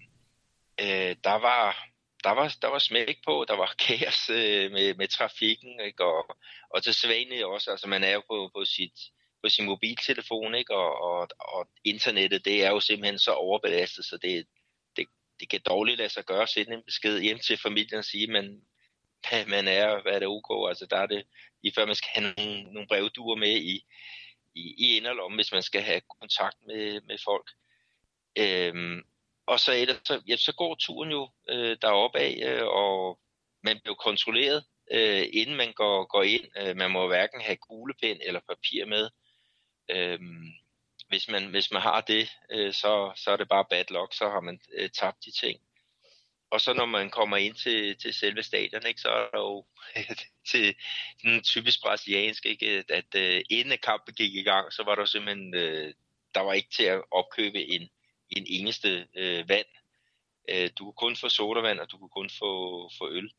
øh, der var der var, der var smæk på, der var *laughs* kaos øh, med, med trafikken, ikke? Og, og til svane også, altså man er jo på, på, sit, på sin mobiltelefon, ikke? Og, og, og internettet, det er jo simpelthen så overbelastet, så det, det kan dårligt lade sig gøre at sende en besked hjem til familien og sige, man, man er, hvad er det OK, altså der er det, lige før man skal have nogle, nogle brevduer med i, i, i inderlommen, hvis man skal have kontakt med, med folk. Øhm, og så, ellers, så, ja, så går turen jo øh, deroppe af, øh, og man bliver kontrolleret, øh, inden man går, går ind. Øh, man må hverken have kuglepen eller papir med. Øh, hvis man, hvis man har det, øh, så, så er det bare bad luck, så har man øh, tabt de ting. Og så når man kommer ind til, til selve stadion, ikke, så er der jo *laughs* til den typisk brasiliansk, ikke, at øh, inden kampen gik i gang, så var der simpelthen, øh, der var ikke til at opkøbe en, en eneste øh, vand. Øh, du kunne kun få sodavand, og du kunne kun få, få øl.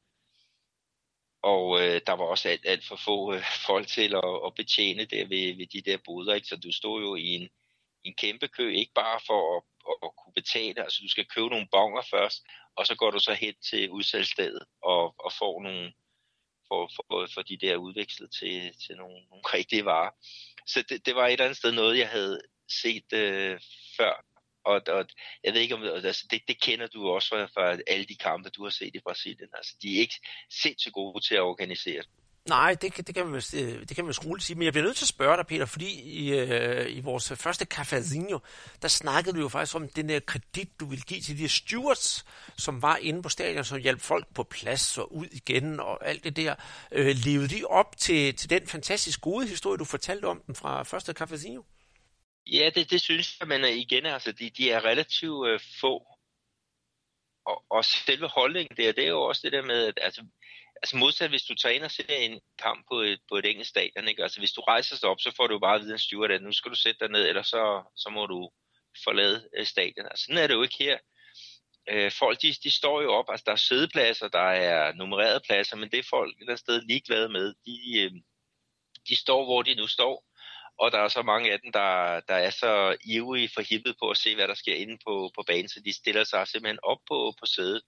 Og øh, der var også alt, alt for få øh, *laughs* folk til at, at betjene der ved, ved de der boder. Ikke? Så du stod jo i en, en kæmpe kø, ikke bare for at, at, at kunne betale. Altså du skal købe nogle bonger først, og så går du så hen til udsalgsstedet og, og får nogle for, for, for de der udvekslet til, til nogle, *laughs* nogle rigtige varer. Så det, det var et eller andet sted noget, jeg havde set øh, før, og, og jeg ved ikke om, altså det, det kender du også fra, fra alle de kampe, du har set i Brasilien. Altså, de er ikke sindssygt gode til at organisere. Nej, det, det, kan man, øh, det kan man roligt sige. Men jeg bliver nødt til at spørge dig, Peter, fordi i, øh, i vores første cafezinho, der snakkede du jo faktisk om den der kredit, du ville give til de her stewards, som var inde på stadion, som hjalp folk på plads og ud igen og alt det der. Øh, levede de op til, til den fantastisk gode historie, du fortalte om den fra første cafezinho? Ja, det, det synes jeg, men øh, igen, altså, de, de er relativt øh, få. Og, og selve holdningen der, det er jo også det der med, at altså, altså modsat hvis du tager ind og ser en kamp på et, på et enkelt stadion, ikke? altså hvis du rejser dig op, så får du bare at vide en steward, at nu skal du sætte dig ned, eller så, så må du forlade øh, stadion. Altså sådan er det jo ikke her. Øh, folk, de, de står jo op, altså der er sædepladser, der er nummererede pladser, men det er folk et eller andet sted ligeglade med. De, øh, de står, hvor de nu står, og der er så mange af dem, der, der er så ivrige for hippet på at se, hvad der sker inde på, på banen, så de stiller sig simpelthen op på, på sædet,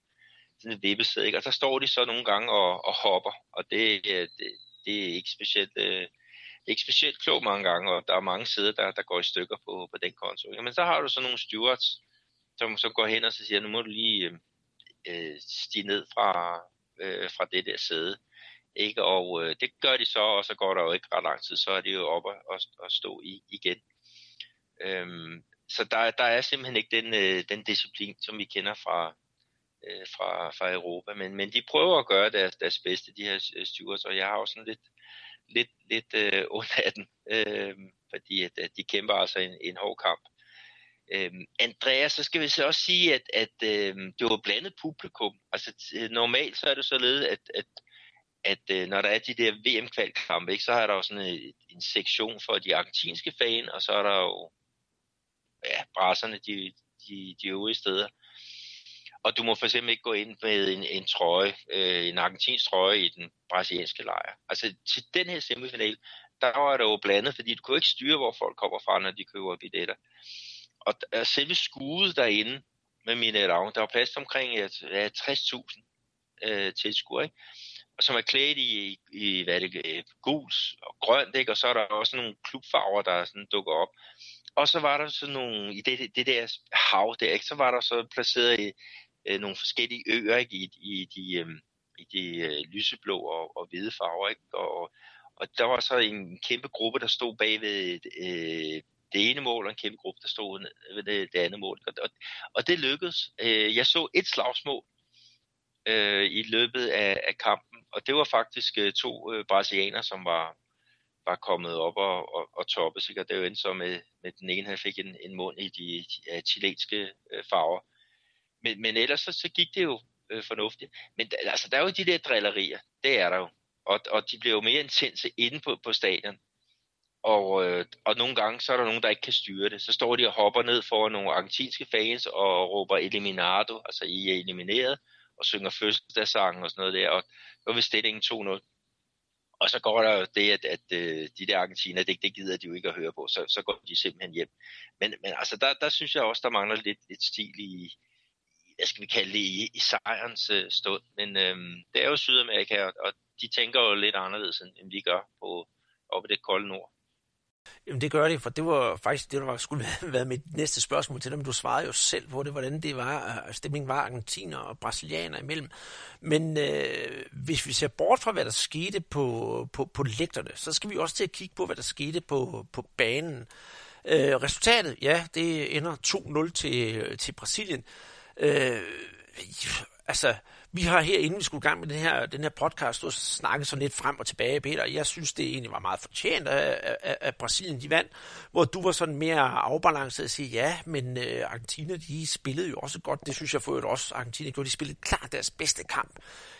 sådan et vippesæde, ikke? og så står de så nogle gange og, og hopper, og det, øh, det, det er ikke specielt, øh, ikke specielt klogt mange gange, og der er mange sæder, der, der går i stykker på, på den konto. Ikke? Men så har du så nogle stewards, som så går hen og så siger, nu må du lige øh, øh stige ned fra, øh, fra det der sæde. Ikke? Og øh, det gør de så, og så går der jo ikke ret lang tid, så er de jo oppe og, og stå i igen. Øhm, så der, der er simpelthen ikke den, øh, den disciplin, som vi kender fra, øh, fra, fra Europa, men, men de prøver at gøre deres, deres bedste, de her øh, stewards, og jeg har også sådan lidt, lidt, lidt øh, ondt af den, øh, fordi at, at de kæmper altså en, en hård kamp. Øh, Andreas, så skal vi så også sige, at, at øh, det var blandet publikum. Altså normalt så er det således, at, at at øh, når der er de der VM-kvalkampe, så er der jo sådan øh, en, en sektion for de argentinske fan, og så er der jo ja, brasserne de, de, de øvrige steder. Og du må for eksempel ikke gå ind med en, en trøje, øh, en argentinsk trøje i den brasilianske lejr. Altså til den her semifinal, der var det jo blandet, fordi du kunne ikke styre, hvor folk kommer fra, når de køber billetter. Og der, selve skudet derinde med mine der var plads omkring ja, 60.000 øh, tilskuere. Ikke? Som er klædt i, i hvad det, øh, gult og grønt, ikke? og så er der også nogle klubfarver, der sådan dukker op. Og så var der sådan nogle, i det, det der hav der, ikke? så var der så placeret i, øh, nogle forskellige øer ikke? I, i de, øh, i de øh, lyseblå og, og hvide farver. Ikke? Og, og der var så en kæmpe gruppe, der stod bag ved øh, det ene mål, og en kæmpe gruppe, der stod ved det, det andet mål. Og, og det lykkedes. Øh, jeg så et slagsmål øh, i løbet af, af kampen, og det var faktisk øh, to øh, brasilianere, som var, var kommet op og, og, og toppes. sig, og det jo endte så med, med den ene, han fik en, en mund i de, de chilenske øh, farver. Men, men ellers så, så gik det jo øh, fornuftigt. Men altså, der er jo de der drillerier, det er der jo. Og, og de bliver jo mere intense inde på, på stadion. Og, øh, og nogle gange, så er der nogen, der ikke kan styre det. Så står de og hopper ned foran nogle argentinske fans og råber eliminado, altså I er elimineret og synger fødselsdagssange og sådan noget der, og nu vil stillingen 2-0. Og så går der jo det, at, at, øh, de der argentiner, det, det gider de jo ikke at høre på, så, så går de simpelthen hjem. Men, men altså, der, der synes jeg også, der mangler lidt, lidt stil i, hvad skal vi kalde det, i, i sejrens uh, stund. Men øhm, det er jo Sydamerika, og, og de tænker jo lidt anderledes, end, end vi gør på, oppe i det kolde nord. Jamen det gør det, for det var faktisk det, der var, skulle *laughs* været mit næste spørgsmål til dem. Du svarede jo selv på det, hvordan det var, øh, øh, stemningen var argentiner og brasilianer imellem. Men øh, hvis vi ser bort fra, hvad der skete på, på, på lægterne, så skal vi også til at kigge på, hvad der skete på, på banen. Øh, resultatet, ja, det ender 2-0 til, øh, til Brasilien. Øh, altså, vi har her, inden vi skulle i gang med den her, den her podcast, og snakket sådan lidt frem og tilbage, Peter. Jeg synes, det egentlig var meget fortjent at, at, at Brasilien, de vandt, hvor du var sådan mere afbalanceret og sige, ja, men uh, Argentina, de spillede jo også godt. Det synes jeg for også, Argentina gjorde. De spillede klart deres bedste kamp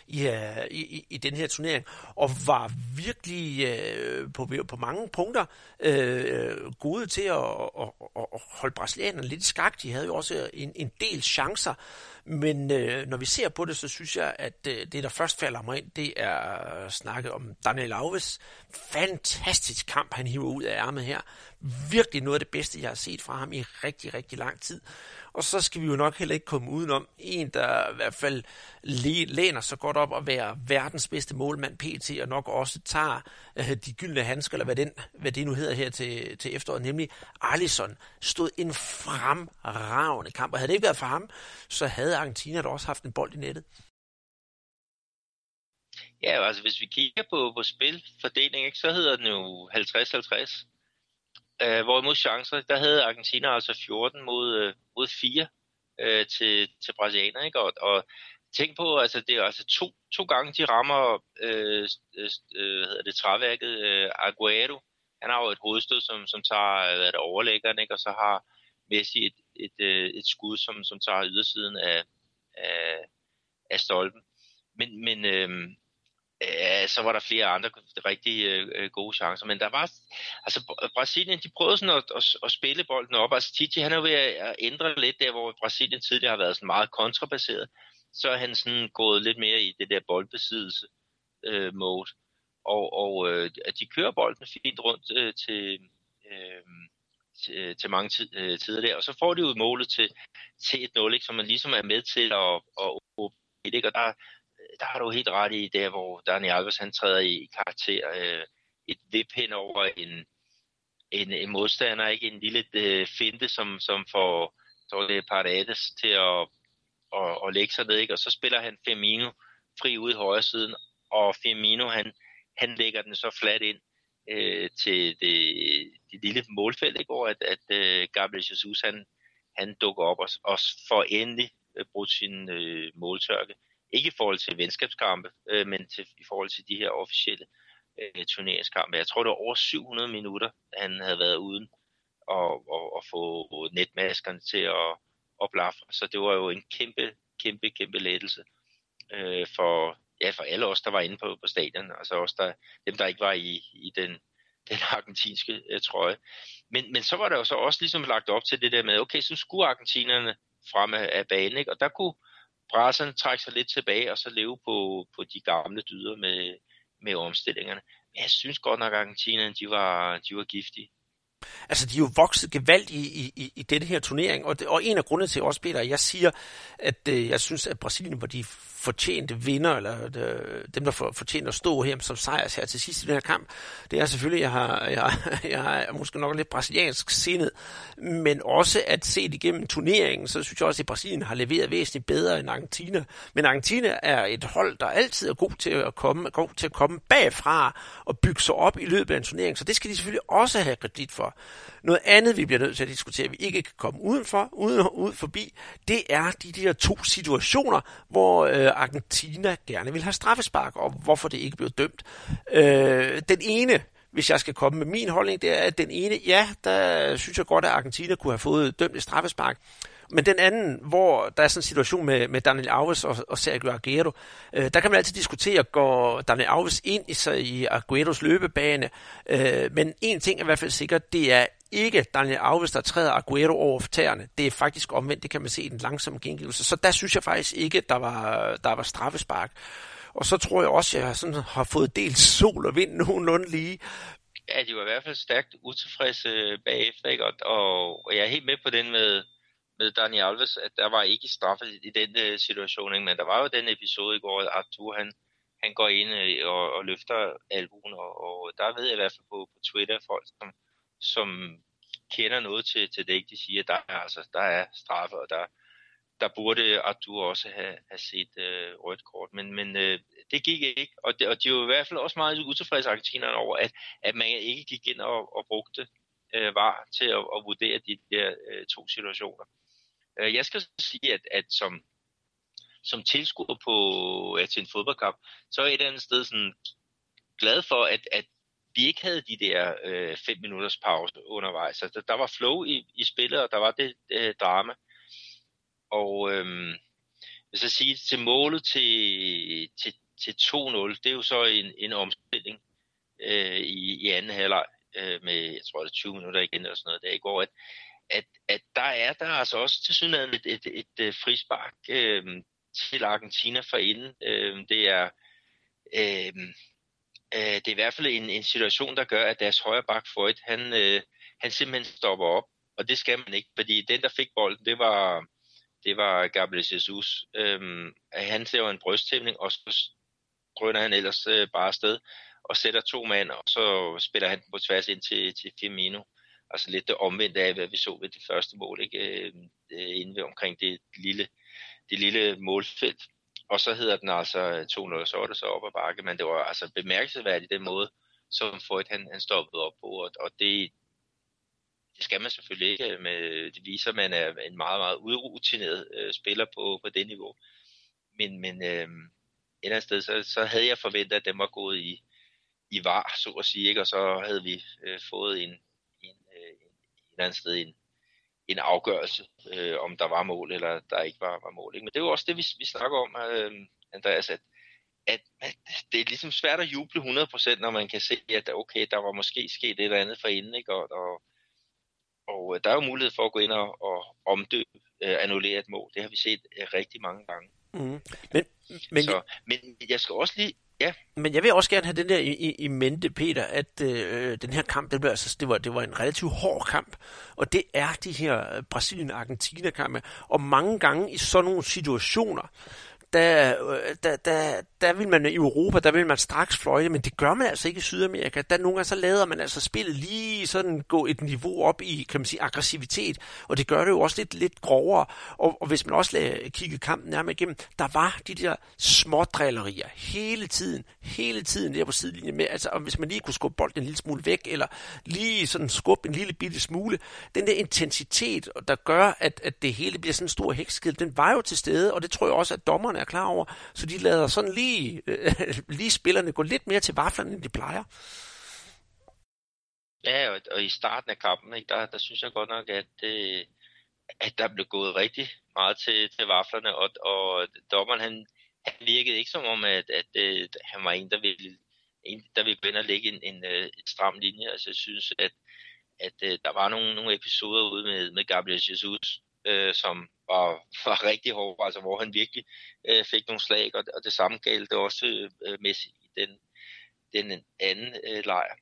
i, uh, i, i den her turnering, og var virkelig uh, på, på mange punkter uh, gode til at, at, at, at holde brasilianerne lidt i skak. De havde jo også en, en del chancer, men øh, når vi ser på det, så synes jeg, at øh, det, der først falder mig ind, det er øh, snakke om Daniel Alves. Fantastisk kamp, han hiver ud af ærmet her. Virkelig noget af det bedste, jeg har set fra ham i rigtig, rigtig lang tid. Og så skal vi jo nok heller ikke komme udenom en, der i hvert fald læner så godt op at være verdens bedste målmand PT, og nok også tager øh, de gyldne handsker, eller hvad, den, hvad det nu hedder her til, til efteråret, nemlig Allison stod en fremragende kamp. Og havde det ikke været for ham, så havde Argentina da også haft en bold i nettet. Ja, altså hvis vi kigger på, på spilfordeling, ikke, så hedder den jo 50-50. Øh, hvorimod chancer, der havde Argentina altså 14 mod, øh, mod 4 øh, til, til brasilianer. Ikke? Og, og tænk på, altså det er altså to, to gange, de rammer øh, øh, øh hedder det, træværket øh, Aguero. Han har jo et hovedstød, som, som tager øh, hvad det, overlæggeren, ikke? og så har Messi et, et, et, øh, et skud, som, som tager ydersiden af, af, af stolpen. Men, men øh, Ja, så var der flere andre rigtig øh, gode chancer, men der var, altså Brasilien, de prøvede sådan at, at, at spille bolden op, altså Titi, han er ved at ændre lidt der, hvor Brasilien tidligere har været sådan meget kontrabaseret, så er han sådan gået lidt mere i det der boldbesiddelse øh, mode, og, og øh, de kører bolden fint rundt øh, til, øh, til, øh, til mange tid, øh, tider der, og så får de jo målet til, til 1-0, ikke, som man ligesom er med til at, at åbne, ikke? og der, der har du helt ret i der, hvor Daniel Alves han træder i karakter, øh, et vip hen over en, en, en modstander, ikke en lille øh, finte, som, som får tror Parades Paredes til at, at, at lægge sig ned, ikke? og så spiller han Firmino fri ud i højre siden, og Firmino han, han lægger den så flat ind øh, til det, det lille målfelt, ikke? hvor at, at øh, Gabriel Jesus han, han dukker op og, og får endelig øh, uh, brugt sin øh, måltørke. Ikke i forhold til venskabskampe, øh, men til, i forhold til de her officielle øh, turneringskampe. Jeg tror, det var over 700 minutter, han havde været uden og, og, og få netmaskerne til at, at blaffe. Så det var jo en kæmpe, kæmpe, kæmpe lettelse øh, for, ja, for alle os, der var inde på, på stadion. og så også der, dem, der ikke var i, i den, *laughs* den argentinske øh, trøje. Men, men så var der jo så også ligesom lagt op til det der med, okay, så skulle argentinerne frem af, af banen, ikke? og der kunne brasserne trække sig lidt tilbage og så leve på, på de gamle dyder med, med omstillingerne. Men jeg synes godt nok, at Argentina de var, de var giftige. Altså, de er jo vokset gevaldigt i, i, i denne her turnering, og, det, og en af grundene til også, Peter, at jeg siger, at øh, jeg synes, at Brasilien var de fortjente vinder, eller øh, dem, der for, fortjener at stå her som sejrs her til sidst i den her kamp, det er selvfølgelig, jeg har, jeg, *laughs* jeg er måske nok lidt brasiliansk sindet, men også at se det igennem turneringen, så synes jeg også, at Brasilien har leveret væsentligt bedre end Argentina. Men Argentina er et hold, der altid er god til at komme, god til at komme bagfra og bygge sig op i løbet af en turnering, så det skal de selvfølgelig også have kredit for. Noget andet, vi bliver nødt til at diskutere, vi ikke kan komme udenfor, uden, ud forbi, det er de der to situationer, hvor øh, Argentina gerne vil have straffespark, og hvorfor det ikke blev dømt. Øh, den ene, hvis jeg skal komme med min holdning, det er, at den ene, ja, der synes jeg godt, at Argentina kunne have fået dømt et straffespark. Men den anden, hvor der er sådan en situation med, med Daniel Alves og, og Sergio Aguero, øh, der kan man altid diskutere, går Daniel Alves ind i, sig i Agueros løbebane. Øh, men en ting er i hvert fald sikkert, det er ikke Daniel Alves, der træder Aguero over tæerne. Det er faktisk omvendt, det kan man se i den langsomme gengivelse. Så der synes jeg faktisk ikke, der var, der var straffespark. Og så tror jeg også, at jeg sådan har fået delt sol og vind nogenlunde lige. Ja, de var i hvert fald stærkt utilfredse bagefter, ikke? Og, og jeg er helt med på den med, med Daniel Alves, at der var ikke straffe i den uh, situation, ikke? men der var jo den episode i går, at Arthur han, han går ind øh, og, og løfter albuen, og, og der ved jeg i hvert fald på, på Twitter folk, som, som kender noget til, til det, ikke? de siger, der er, altså, der er straffe, og der, der burde Arthur også have, have set uh, rødt kort, men, men uh, det gik ikke, og, det, og de var i hvert fald også meget utilfredse argentinerne over, at, at man ikke gik ind og, og brugte uh, var til at, at vurdere de der øh, to situationer. Øh, jeg skal sige, at, at som, som tilskuer på, ja, til en fodboldkamp, så er jeg et andet sted sådan glad for, at, at vi ikke havde de der øh, fem minutters pause undervejs. Altså, der var flow i, i spillet, og der var det øh, drama. Og øh, hvis jeg siger til målet til, til, til 2-0, det er jo så en, en omstilling øh, i, i anden halvleg øh, med, jeg tror det er 20 minutter igen eller sådan noget der i går, at, at, at der er der altså også til synligheden et, et, et, et frispark øh, til Argentina for inden. Øh, det er øh, øh, det er i hvert fald en, en situation, der gør, at deres højre bak Freud, han, øh, han simpelthen stopper op. Og det skal man ikke, fordi den, der fik bolden, det var, det var Gabriel Jesus. Øh, han ser en brysttæmning, og så drøner han ellers øh, bare afsted og sætter to mand, og så spiller han på tværs ind til, til Firmino altså lidt det omvendte af, hvad vi så ved det første mål, ikke? Øh, øh, inde ved omkring det lille, det lille målfelt. Og så hedder den altså 2-0, så var det så op ad bakke, men det var altså bemærkelsesværdigt den måde, som Freud han, han stoppede op på, og, og det, det skal man selvfølgelig ikke, øh, men det viser, at man er en meget, meget udrutineret øh, spiller på, på det niveau. Men, men øh, et eller andet sted, så, så havde jeg forventet, at den var gået i, i var, så at sige, ikke? og så havde vi øh, fået en, eller andet sted en, en afgørelse, øh, om der var mål, eller der ikke var, var mål. Ikke? Men det er jo også det, vi, vi snakker om, øh, Andreas, at, at, at det er ligesom svært at juble 100%, når man kan se, at okay, der var måske sket et eller andet for inden, ikke? Og, og, og øh, der er jo mulighed for at gå ind og, og omdøbe, øh, annullere et mål. Det har vi set øh, rigtig mange gange. Mm. Men, men... Så, men jeg skal også lige Ja. Men jeg vil også gerne have den der i, i, i mente, Peter, at øh, den her kamp, det, blev, altså, det, var, det var en relativt hård kamp. Og det er de her Brasilien-Argentina-kampe. Og mange gange i sådan nogle situationer, der, øh, der, der, der vil man i Europa, der vil man straks fløjte, men det gør man altså ikke i Sydamerika. Der nogle gange så lader man altså spillet lige sådan gå et niveau op i, kan man sige, aggressivitet, og det gør det jo også lidt, lidt grovere. Og, og hvis man også lader kigge kampen nærmere igennem, der var de der smådrillerier hele tiden, hele tiden der på sidelinjen med, altså om hvis man lige kunne skubbe bolden en lille smule væk, eller lige sådan skubbe en lille bitte smule, den der intensitet, der gør, at, at det hele bliver sådan en stor heksked, den var jo til stede, og det tror jeg også, at dommerne er klar over, så de lader sådan lige, øh, *laughs* lige spillerne gå lidt mere til vaflerne, end de plejer. Ja, og, og i starten af kampen, ikke, der, der synes jeg godt nok, at, øh, at der blev gået rigtig meget til, til vaflerne, og, og dommeren han, han virkede ikke som om, at, at, at han var en, der ville, en, der ville gå ind og lægge en, en, øh, en stram linje. Altså jeg synes, at, at, at der var nogle, nogle episoder ude med, med Gabriel Jesus, øh, som var, *laughs* var rigtig hård, altså hvor han virkelig øh, fik nogle slag, og, og det samme galt det også øh, Messi i den, den anden øh, lejr.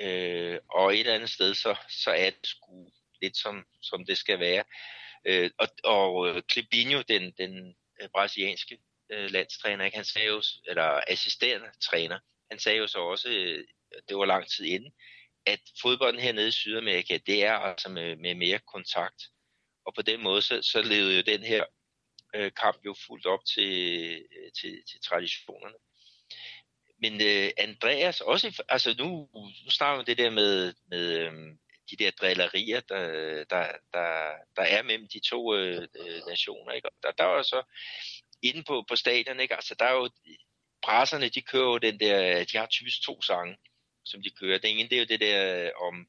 Øh, og et eller andet sted, så, så er det sgu lidt som, som det skal være. Øh, og og øh, Clipinho, den, den øh, brasilianske øh, landstræner, ikke? han sagde jo, eller assisterende træner, han sagde jo så også, øh, det var lang tid inden, at fodbolden hernede i Sydamerika, det er altså med, med mere kontakt. Og på den måde, så, så levede jo den her øh, kamp jo fuldt op til, øh, til, til traditionerne. Men øh, Andreas, også, altså nu, nu snakker vi det der med, med øh, de der drillerier, der, der, der, der er mellem de to øh, øh nationer. Ikke? der, der er jo så inde på, på stadion, ikke? Altså, der er jo, brasserne, de kører jo den der, de har typisk to sange, som de kører. Den ene, det er jo det der om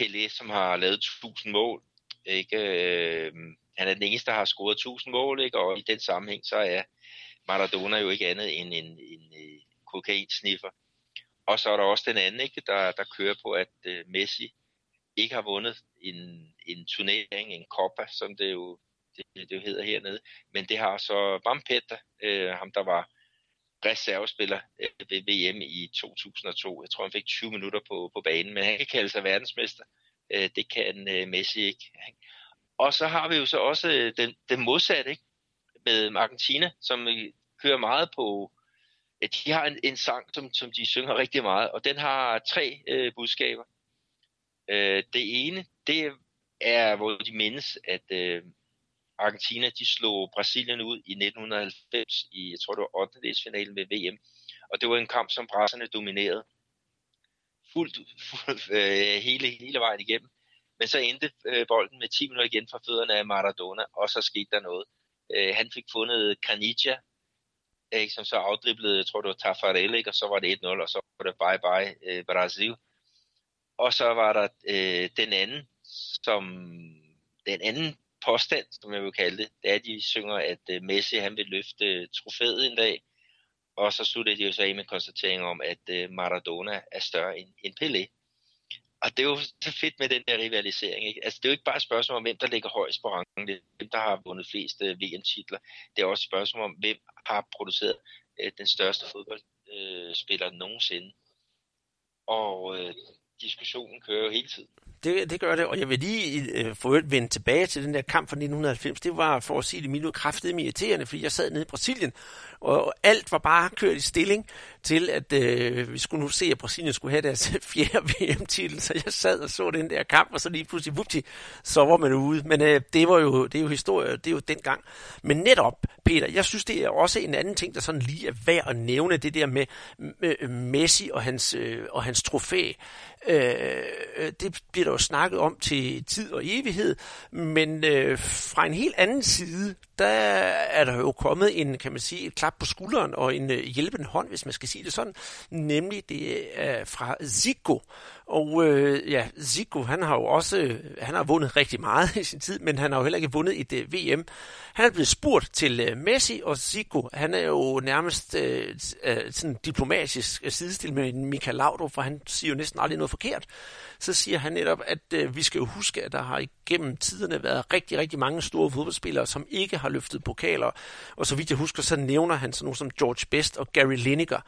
Pelé, som har lavet 1000 mål, ikke? Øh, han er den eneste, der har scoret 1000 mål, ikke? og i den sammenhæng, så er Maradona jo ikke andet end en, en, en kokainsniffer. Og så er der også den anden, ikke? Der, der kører på, at øh, Messi ikke har vundet en, en turnering, en Copa, som det jo, det, det jo hedder hernede. Men det har så Bampetta, øh, ham der var reservespiller øh, ved VM i 2002. Jeg tror, han fik 20 minutter på, på banen, men han kan kalde sig verdensmester. Øh, det kan øh, Messi ikke. Og så har vi jo så også øh, den, den modsatte, ikke? med Argentina, som øh, kører meget på, at de har en, en sang, som, som de synger rigtig meget, og den har tre øh, budskaber. Øh, det ene, det er, hvor de mindes, at øh, Argentina de slog Brasilien ud i 1990 i, jeg tror det var 8. finalen ved VM. Og det var en kamp, som brasserne dominerede fuldt, fuldt øh, hele, hele vejen igennem. Men så endte øh, bolden med 10 minutter igen fra fødderne af Maradona, og så skete der noget. Øh, han fik fundet Canidia, øh, som så afdriblede, jeg tror det var Tafarel, ikke? og så var det 1-0, og så var det bye bye øh, Brasil. Og så var der øh, den anden, som den anden påstand, som jeg vil kalde det, det er, at de synger, at øh, Messi han vil løfte øh, trofæet en dag, og så sluttede de jo så af med konstatering om, at øh, Maradona er større end, end Pelé. Og det er jo så fedt med den der rivalisering. Ikke? Altså, det er jo ikke bare et spørgsmål om, hvem der ligger højst på rangen. Det er hvem, der har vundet flest øh, VM-titler. Det er også et spørgsmål om, hvem har produceret øh, den største fodboldspiller øh, nogensinde. Og øh, diskussionen kører jo hele tiden. Det, det gør det, og jeg vil lige øh, få vende tilbage til den der kamp fra 1990. Det var for at sige det mildt kraftigt irriterende, fordi jeg sad nede i Brasilien, og alt var bare kørt i stilling til, at øh, vi skulle nu se, at Brasilien skulle have deres *laughs* fjerde VM-titel. Så jeg sad og så den der kamp, og så lige pludselig, vupti, så var man ude. Men øh, det var jo, det er jo historie, det er jo dengang. Men netop, Peter, jeg synes, det er også en anden ting, der sådan lige er værd at nævne, det der med, med øh, Messi og hans, øh, og hans trofæ. Øh, det bliver der jo snakket om til tid og evighed, men øh, fra en helt anden side, der er der jo kommet en, kan man sige, et klap på skulderen og en øh, hjælpende hånd, hvis man skal sige det sådan, nemlig det er fra Zico. Og øh, ja, Zico, han har jo også, han har vundet rigtig meget *laughs* i sin tid, men han har jo heller ikke vundet et øh, det VM. Han er blevet spurgt til øh, Messi, og Zico, han er jo nærmest øh, sådan diplomatisk sidestil med Michael Laudrup, for han siger jo næsten aldrig noget forkert. Så siger han netop, at øh, vi skal jo huske, at der har igennem tiderne været rigtig, rigtig mange store fodboldspillere, som ikke har har løftet pokaler. Og så vidt jeg husker, så nævner han sådan nogle som George Best og Gary Lineker.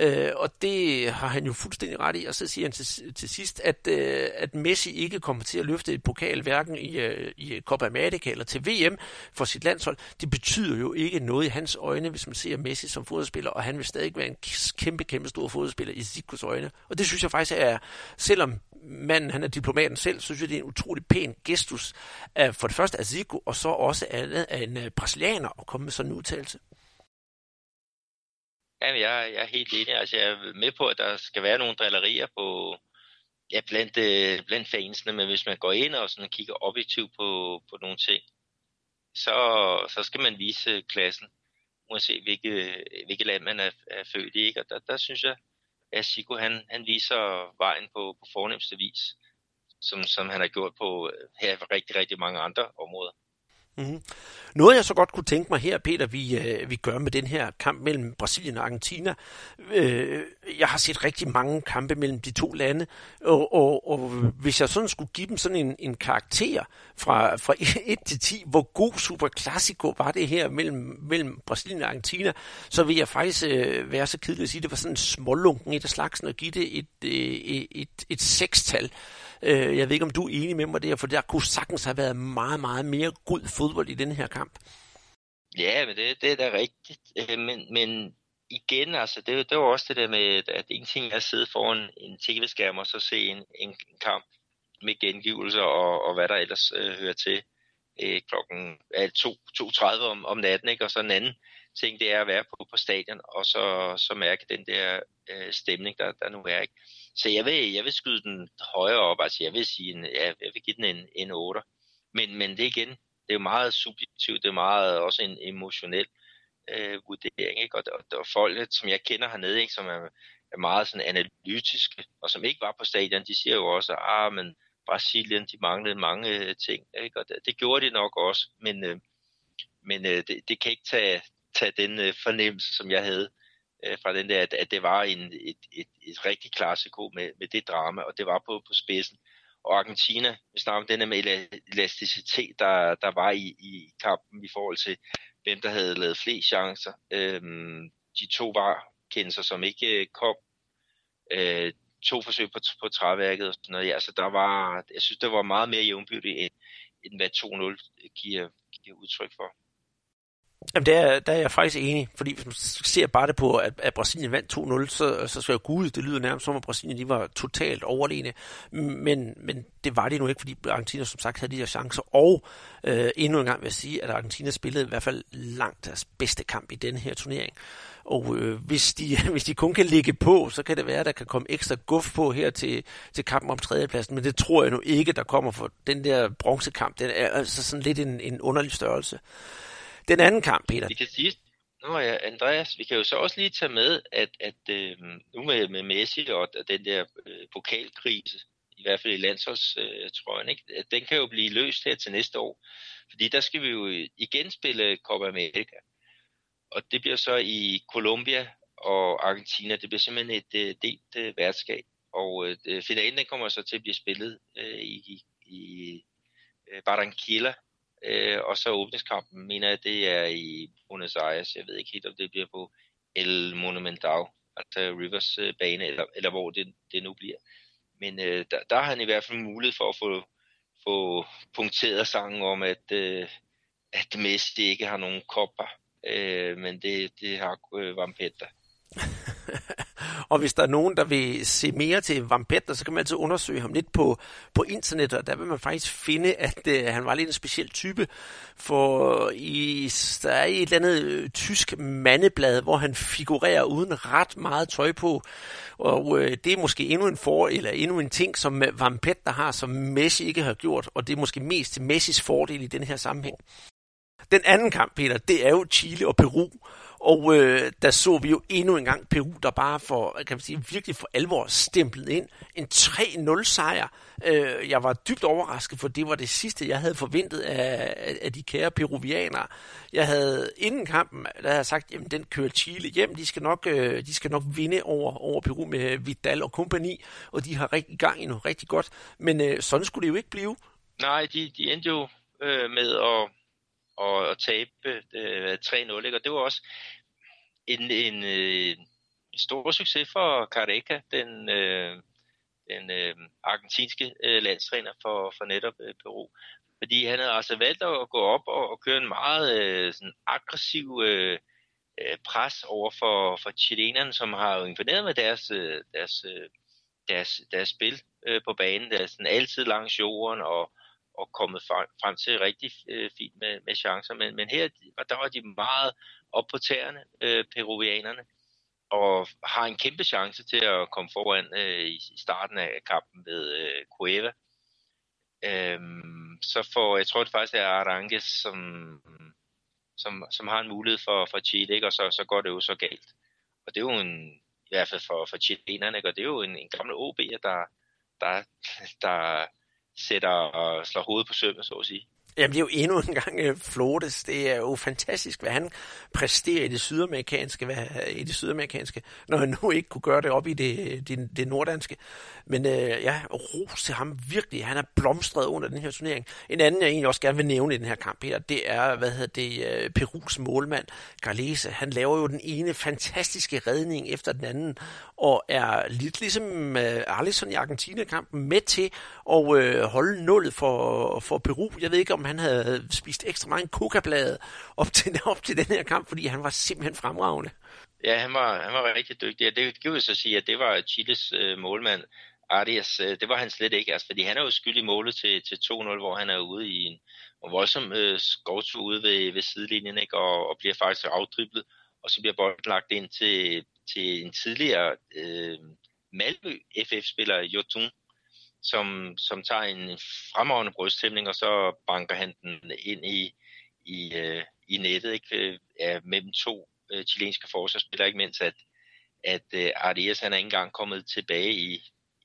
Øh, og det har han jo fuldstændig ret i. Og så siger han til, til sidst, at, øh, at Messi ikke kommer til at løfte et pokal, hverken i, øh, i Copa America eller til VM for sit landshold. Det betyder jo ikke noget i hans øjne, hvis man ser Messi som fodboldspiller, og han vil stadig være en kæmpe, kæmpe stor fodboldspiller i Zikos øjne. Og det synes jeg faktisk er, selvom manden han er diplomaten selv, så synes jeg, det er en utrolig pæn gestus af, for det første af Zico, og så også andet af en uh, brasilianer at komme med sådan en udtalelse. Jamen, jeg, jeg er helt enig. Altså, jeg er med på, at der skal være nogle drillerier på, ja, blandt, øh, blandt fansene, men hvis man går ind og sådan kigger objektivt på, på nogle ting, så, så skal man vise klassen, uanset hvilket, hvilket land man er, er født i. Ikke? Og der, der synes jeg, at Chico han, han viser vejen på, på fornemmeste vis, som, som han har gjort på øh, her rigtig, rigtig mange andre områder. Mm-hmm. Noget jeg så godt kunne tænke mig her, Peter, vi, øh, vi gør med den her kamp mellem Brasilien og Argentina. Øh, jeg har set rigtig mange kampe mellem de to lande, og, og, og hvis jeg sådan skulle give dem sådan en, en karakter fra, fra *laughs* 1 til 10, hvor god Super Classico var det her mellem, mellem Brasilien og Argentina, så vil jeg faktisk øh, være så kedelig at sige, at det var sådan en smålunken et af slagsen, og give det et, et, et, et, et sekstal. Øh, jeg ved ikke, om du er enig med mig der, for der kunne sagtens have været meget, meget mere god fodbold i den her kamp. Ja, men det, det er da rigtigt. Øh, men, men igen, altså, det, det var også det der med, at en ting er at sidde foran en tv-skærm og så se en, en, kamp med gengivelser og, og hvad der ellers øh, hører til øh, klokken øh, 2.30 om, om natten, ikke? og så en anden ting, det er at være på, på stadion, og så, så mærke den der øh, stemning, der, der nu er. Ikke? Så jeg vil, jeg vil skyde den højere op, altså jeg vil sige, en, jeg, jeg vil give den en, en 8. Men, men det igen, det er jo meget subjektivt, det er meget også en emotionel øh, vurdering, ikke? Og, og, og folk, som jeg kender hernede, ikke, som er, er meget sådan analytiske, og som ikke var på stadion, de siger jo også, ah, men Brasilien, de manglede mange øh, ting, ikke? og det, det gjorde de nok også, men, øh, men øh, det, det kan ikke tage, tage den øh, fornemmelse, som jeg havde øh, fra den der, at, at det var en, et, et, et rigtig klassiko med, med det drama, og det var på, på spidsen. Og Argentina, vi snakker om den der med elasticitet, der, der var i, i kampen i forhold til, hvem der havde lavet flest chancer. Øhm, de to var kendelser, som ikke øh, kom. Øh, to forsøg på, på træværket og sådan noget. Ja, så der var, jeg synes, det var meget mere jævnbyrdigt, end, end hvad 2-0 giver, giver udtryk for. Jamen, der, der er jeg faktisk enig, fordi hvis man ser bare det på, at, at Brasilien vandt 2-0, så, så skal jeg gud, det lyder nærmest som, at Brasilien de var totalt overlegne. Men, men det var det nu ikke, fordi Argentina som sagt havde de her chancer. Og øh, endnu en gang vil jeg sige, at Argentina spillede i hvert fald langt deres bedste kamp i denne her turnering. Og øh, hvis, de, *laughs* hvis de kun kan ligge på, så kan det være, at der kan komme ekstra guf på her til, til kampen om tredjepladsen. Men det tror jeg nu ikke, der kommer for den der bronzekamp. Den er altså sådan lidt en, en underlig størrelse. Den anden kamp, Peter. Vi kan sige, Nå ja, Andreas, vi kan jo så også lige tage med, at, at øh, nu med, med Messi og den der øh, pokalkrise, i hvert fald i landsholdstrøjen, ikke? den kan jo blive løst her til næste år. Fordi der skal vi jo øh, igen spille Copa America. Og det bliver så i Colombia og Argentina. Det bliver simpelthen et øh, delt øh, værtskab. Og øh, finalen den kommer så til at blive spillet øh, i, i øh, Barranquilla Øh, og så åbningskampen, mener jeg, det er i Buenos Aires. Jeg ved ikke helt, om det bliver på El Monumental, altså Rivers øh, bane, eller, eller hvor det, det nu bliver. Men øh, der, der har han i hvert fald mulighed for at få, få punkteret sangen om, at, øh, at Messi ikke har nogen kopper, øh, men det, det har øh, Vampetta. *laughs* Og hvis der er nogen, der vil se mere til Vampetta, så kan man altid undersøge ham lidt på, på internet, og der vil man faktisk finde, at øh, han var lidt en speciel type. For i, der er et eller andet øh, tysk mandeblad, hvor han figurerer uden ret meget tøj på. Og øh, det er måske endnu en for, eller endnu en ting, som øh, Vampetta har, som Messi ikke har gjort, og det er måske mest til Messis fordel i den her sammenhæng. Den anden kamp, Peter, det er jo Chile og Peru. Og øh, der så vi jo endnu en gang Peru, der bare for, kan man sige, virkelig for alvor stemplet ind. En 3-0 sejr. Øh, jeg var dybt overrasket, for det var det sidste, jeg havde forventet af, af de kære peruvianere. Jeg havde inden kampen, der havde jeg sagt, jamen den kører Chile hjem. De skal nok, øh, de skal nok vinde over, over Peru med øh, Vidal og kompagni, og de har rigtig gang i noget rigtig godt. Men øh, sådan skulle det jo ikke blive. Nej, de, de endte jo øh, med at og, og tabe øh, 3-0. Ikke? Og det var også en, en, øh, stor succes for Careca, den, øh, den øh, argentinske øh, landstræner for, for netop øh, Peru. Fordi han havde altså valgt at gå op og, og køre en meget øh, sådan aggressiv øh, øh pres over for, for chilenerne, som har jo imponeret med deres, øh, deres, øh, deres, deres spil øh, på banen. Der er sådan altid langs jorden og, og kommet frem til rigtig øh, fint med, med chancer. Men, men her der var de meget op på tæerne, øh, peruvianerne, og har en kæmpe chance til at komme foran øh, i starten af kampen med øh, Cueva. Øhm, så får, jeg tror det faktisk er Arangues, som, som, som har en mulighed for, for Chile, ikke? og så, så går det jo så galt. Og det er jo en, i hvert fald for, for chilenerne, og det er jo en, en gammel OB, der, der, der sætter og slår hovedet på sømmet, så at sige. Jamen, det er jo endnu en gang øh, Flores. Det er jo fantastisk, hvad han præsterer i det sydamerikanske, hvad, i det sydamerikanske, når han nu ikke kunne gøre det op i det, det, det norddanske. Men øh, ja, ros til ham virkelig. Han er blomstret under den her turnering. En anden, jeg egentlig også gerne vil nævne i den her kamp her, det er, hvad hedder det, øh, Perus målmand, Garlese. Han laver jo den ene fantastiske redning efter den anden, og er lidt ligesom øh, Alisson i Argentina-kampen med til at øh, holde nullet for, for Peru. Jeg ved ikke, om han havde spist ekstra mange kokablade op til, *laughs* op til den her kamp, fordi han var simpelthen fremragende. Ja, han var, han var rigtig dygtig. og det kan vi så sige, at det var Chiles øh, målmand, Arias. Øh, det var han slet ikke, altså, fordi han er jo skyldig i målet til, til 2-0, hvor han er ude i en, en voldsom øh, skovtur ude ved, ved sidelinjen, ikke? Og, og bliver faktisk afdriblet, og så bliver bolden lagt ind til, til en tidligere øh, Malmø FF-spiller, Jotun, som, som tager en fremragende brysthæmning, og så banker han den ind i, i, øh, i nettet ikke? Øh, ja, mellem to øh, chilenske forsvarsspillere, ikke mindst at, at øh, Arias han er ikke engang kommet tilbage i,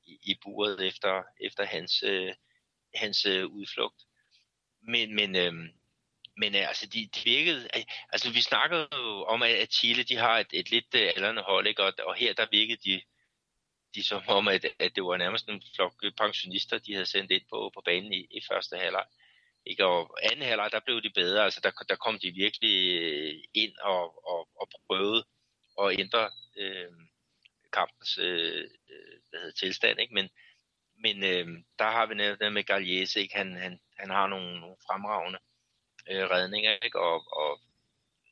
i, i buret efter, efter hans, øh, hans øh, udflugt. Men, men, øh, men øh, altså, de, de virkede, øh, altså vi snakkede jo om, at Chile de har et, et lidt øh, aldrende hold, ikke? Og, og her der virkede de de som om, at, at det var nærmest en flok pensionister, de havde sendt ind på, på banen i, i første halvleg. Ikke? Og anden halvleg, der blev de bedre. Altså, der, der kom de virkelig ind og, og, og prøvede at ændre øh, kampens øh, hvad hedder, tilstand. Ikke? Men, men øh, der har vi netop med Galliese, ikke? Han, han, han har nogle, nogle fremragende øh, redninger, ikke? Og, og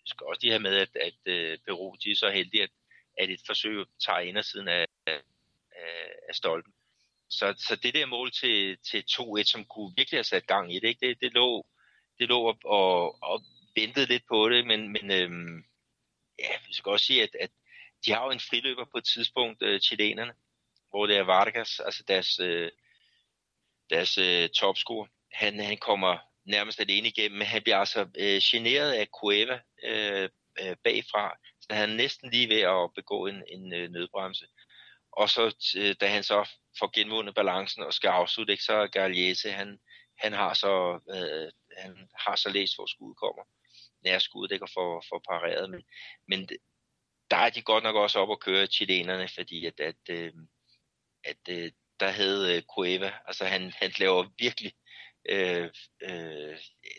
skal også lige have med, at, at øh, Peru de er så heldige, at, at et forsøg tager indersiden af, af, af stolpen. Så, så det der mål til, til 2-1, som kunne virkelig have sat gang i det, ikke? det, det lå, det lå og, og, og ventede lidt på det, men, men øhm, ja, vi skal også sige, at, at de har jo en friløber på et tidspunkt, øh, chilenerne, hvor det er Vargas, altså deres, øh, deres øh, topscorer. Han, han kommer nærmest alene igennem, men han bliver altså øh, generet af Cueva øh, øh, bagfra, så han er næsten lige ved at begå en, en øh, nødbremse. Og så øh, da han så får genvundet balancen og skal afslutte, ikke, så er Galliese, han, han har så øh, han har så læst, hvor skuddet kommer. Nær skuddet, ikke, og får, får pareret. Men, men der er de godt nok også op at køre chilenerne, fordi at, at, øh, at, øh, der havde øh, Cueva, altså han, han laver virkelig øh, øh,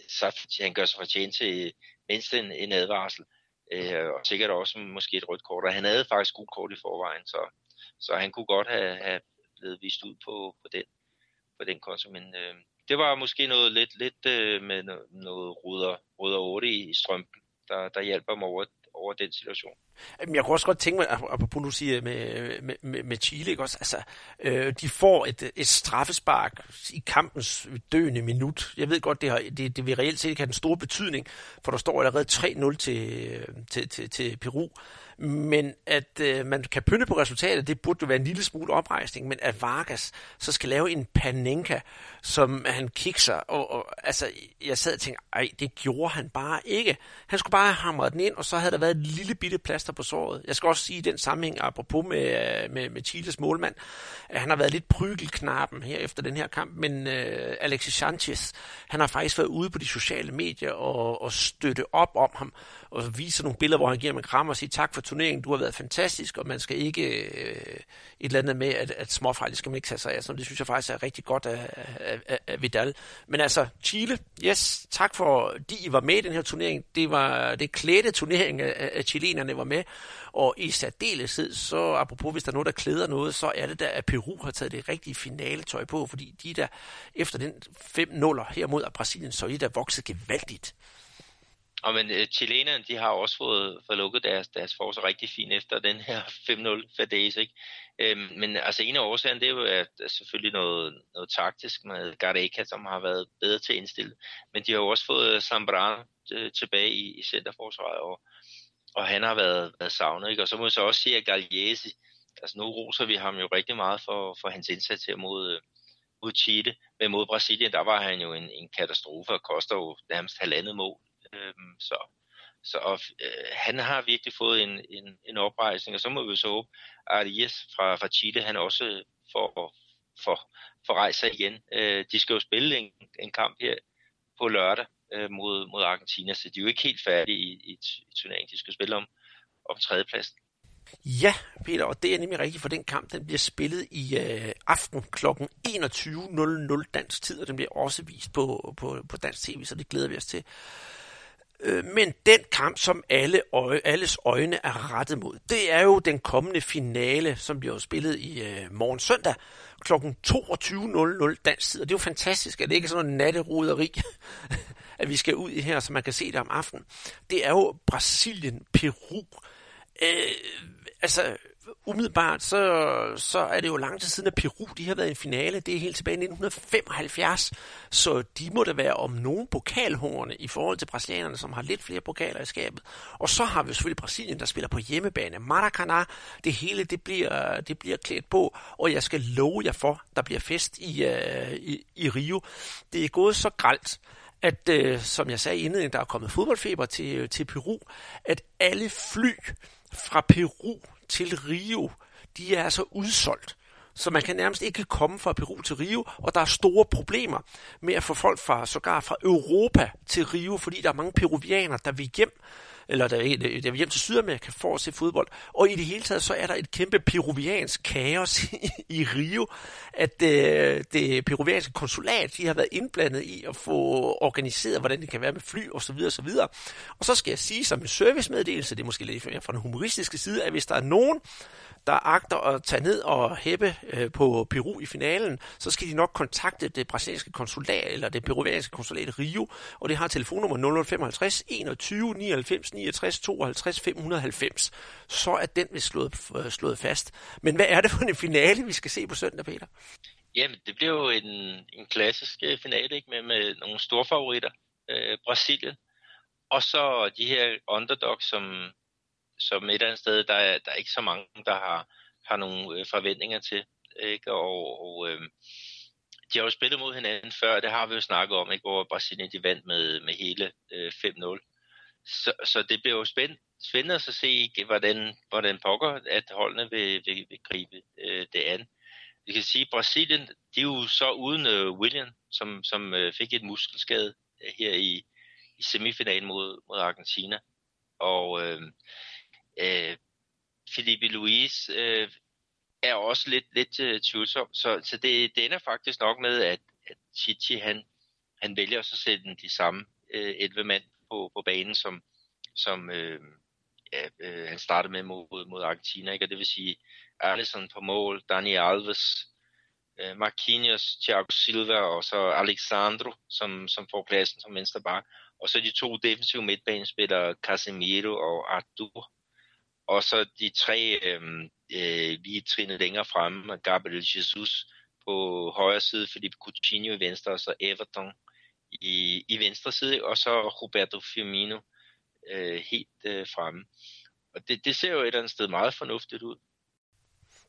så han gør sig fortjent til mindst en, en advarsel, øh, og sikkert også måske et rødt kort, og han havde faktisk gult kort i forvejen, så så han kunne godt have, have blevet vist ud på, på, den, på den konto. Men øh, det var måske noget lidt, lidt øh, med noget, noget ruder, ruder 8 i, i strømpen, der, der hjælper mig over, over den situation. Jeg kunne også godt tænke mig, apropos nu siger med, med, med, med Chile, ikke også? Altså, øh, de får et, et straffespark i kampens døende minut. Jeg ved godt, det, har, det, det vil reelt set ikke have den store betydning, for der står allerede 3-0 til, øh, til, til, til Peru. Men at øh, man kan pynte på resultatet, det burde jo være en lille smule oprejsning, men at Vargas så skal lave en panenka, som han kikser, og, og altså, jeg sad og tænkte, ej, det gjorde han bare ikke. Han skulle bare have hamret den ind, og så havde der været et lille bitte plaster på såret. Jeg skal også sige i den sammenhæng, apropos med, øh, med, med Chiles målmand, at han har været lidt prygelknappen her efter den her kamp, men øh, Alexis Sanchez, han har faktisk været ude på de sociale medier og, og støtte op om ham, og viser nogle billeder, hvor han giver ham en kram og siger tak for turneringen, du har været fantastisk, og man skal ikke øh, et eller andet med, at, at småfejl skal man ikke tage sig af, så det synes jeg faktisk er rigtig godt af, af, af, af Vidal. Men altså, Chile, yes, tak for, de I var med i den her turnering. Det var det klædte turnering, øh, øh, at chilenerne var med. Og i særdeleshed, så apropos hvis der er noget, der klæder noget, så er det da, at Peru har taget det rigtige finaletøj på, fordi de der efter den 5-0 her mod Brasilien, så er de der vokset gevaldigt. Og men uh, chilenerne, de har også fået, fået lukket deres, deres forsvar rigtig fint efter den her 5-0 for days, ikke? Øhm, men altså en af årsagerne, det er jo at, at selvfølgelig noget, noget taktisk med Gareca, som har været bedre til at indstille. Men de har jo også fået øh, Zambrano øh, tilbage i, i centerforsvaret, og, og han har været, været savnet, ikke? Og så må jeg så også sige, at Galliesi, altså nu roser vi ham jo rigtig meget for, for hans indsats her mod, øh, mod Chile, men mod Brasilien, der var han jo en, en katastrofe og koster jo nærmest halvandet mål Øhm, så så øh, han har virkelig fået en, en, en oprejsning, og så må vi så håbe, at Arias fra, fra Chile, han også får, får, får rejst sig igen. Øh, de skal jo spille en, en kamp her på lørdag øh, mod, mod Argentina, så de er jo ikke helt færdige i, i, i turneringen. De skal spille om, om tredjepladsen. Ja, Peter, og det er nemlig rigtigt, for den kamp den bliver spillet i øh, aften kl. 21.00 dansk tid, og den bliver også vist på, på, på dansk tv, så det glæder vi os til. Øh, men den kamp, som alle øje, alles øjne er rettet mod, det er jo den kommende finale, som bliver spillet i øh, morgen søndag kl. 22.00 dansk tid. Og det er jo fantastisk, at det ikke er sådan noget natteroderi, *laughs* at vi skal ud i her, så man kan se det om aftenen. Det er jo Brasilien-Peru. Øh, altså, umiddelbart, så, så er det jo lang tid siden, at Peru de har været i en finale. Det er helt tilbage i 1975. Så de må da være om nogen pokalhorne i forhold til brasilianerne, som har lidt flere pokaler i skabet. Og så har vi selvfølgelig Brasilien, der spiller på hjemmebane. Maracanã, det hele det bliver, det bliver klædt på, og jeg skal love jer for, der bliver fest i, uh, i, i Rio. Det er gået så gralt, at, øh, som jeg sagde inden, der er kommet fodboldfeber til, til Peru, at alle fly fra Peru til Rio, de er altså udsolgt. Så man kan nærmest ikke komme fra Peru til Rio, og der er store problemer med at få folk fra sågar fra Europa til Rio, fordi der er mange peruvianere, der vil hjem eller der, der vil hjem til Sydamerika for at se fodbold. Og i det hele taget, så er der et kæmpe peruviansk kaos *laughs* i, i Rio, at øh, det peruvianske konsulat, de har været indblandet i at få organiseret, hvordan det kan være med fly og så videre og så videre. Og så skal jeg sige som en servicemeddelelse, det er måske lidt mere fra den humoristiske side, at hvis der er nogen, der agter at tage ned og hæppe øh, på Peru i finalen, så skal de nok kontakte det brasilianske konsulat, eller det peruvianske konsulat i Rio, og det har telefonnummer 0055 21 99 69 52 590. Så er den vist slået, øh, slået fast. Men hvad er det for en finale, vi skal se på søndag, Peter? Jamen, det bliver jo en, en klassisk øh, finale ikke? Med, med nogle store favoritter. Øh, Brasilien, og så de her underdogs, som, som et eller andet sted, der er, der er ikke så mange, der har, har nogle øh, forventninger til. Ikke? Og, og øh, de har jo spillet mod hinanden før, det har vi jo snakket om, ikke? hvor Brasilien de vandt med, med hele øh, 5-0. Så, så det bliver jo spændende, spændende at se, ikke? hvordan, hvordan pokker, at holdene vil, vil, vil gribe øh, det an. Vi kan sige, at Brasilien, de er jo så uden øh, William, som, som øh, fik et muskelskade øh, her i, i semifinalen mod, mod Argentina. Og øh, øh, Felipe Luis øh, er også lidt, lidt øh, tvivlsom. Så, så det, det ender faktisk nok med, at, at Chichi han, han vælger at sætte de samme øh, 11 mand på, på banen, som, som øh, ja, øh, han startede med mod, mod Argentina. Ikke? Og det vil sige Alisson på mål, Dani Alves, øh, Marquinhos, Thiago Silva og så Alexandro, som, som får pladsen som venstre bak. Og så de to defensive midtbanespillere, Casemiro og Artur og så de tre øh, øh, lige trinnet længere fremme, Gabriel Jesus på højre side, Felipe Coutinho i venstre, og så Everton i, i venstre side, og så Roberto Firmino øh, helt øh, fremme. Og det, det ser jo et eller andet sted meget fornuftigt ud.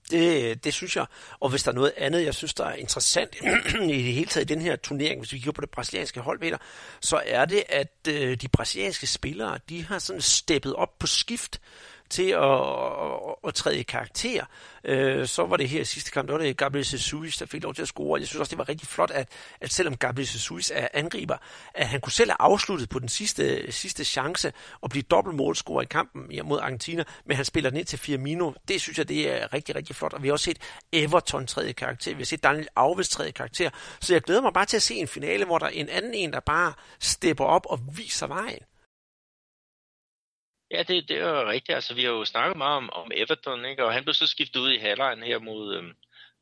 Det, det synes jeg. Og hvis der er noget andet, jeg synes, der er interessant *clears throat* i det hele taget i den her turnering, hvis vi kigger på det brasilianske hold, Peter, så er det, at øh, de brasilianske spillere, de har sådan steppet op på skift til at, at, at træde i karakter. Øh, så var det her sidste kamp, der var det Gabriel Jesus, der fik lov til at score. Jeg synes også, det var rigtig flot, at, at selvom Gabriel Jesus er angriber, at han kunne selv have afsluttet på den sidste, sidste chance og blive dobbelt målscorer i kampen mod Argentina, men han spiller ned til Firmino. Det synes jeg, det er rigtig, rigtig flot. Og vi har også set Everton tredje karakter. Vi har set Daniel Alves tredje karakter. Så jeg glæder mig bare til at se en finale, hvor der er en anden en, der bare stepper op og viser vejen. Ja, det, det er jo rigtigt. Altså, vi har jo snakket meget om, om Everton, ikke? og han blev så skiftet ud i halvlejen her mod, øhm,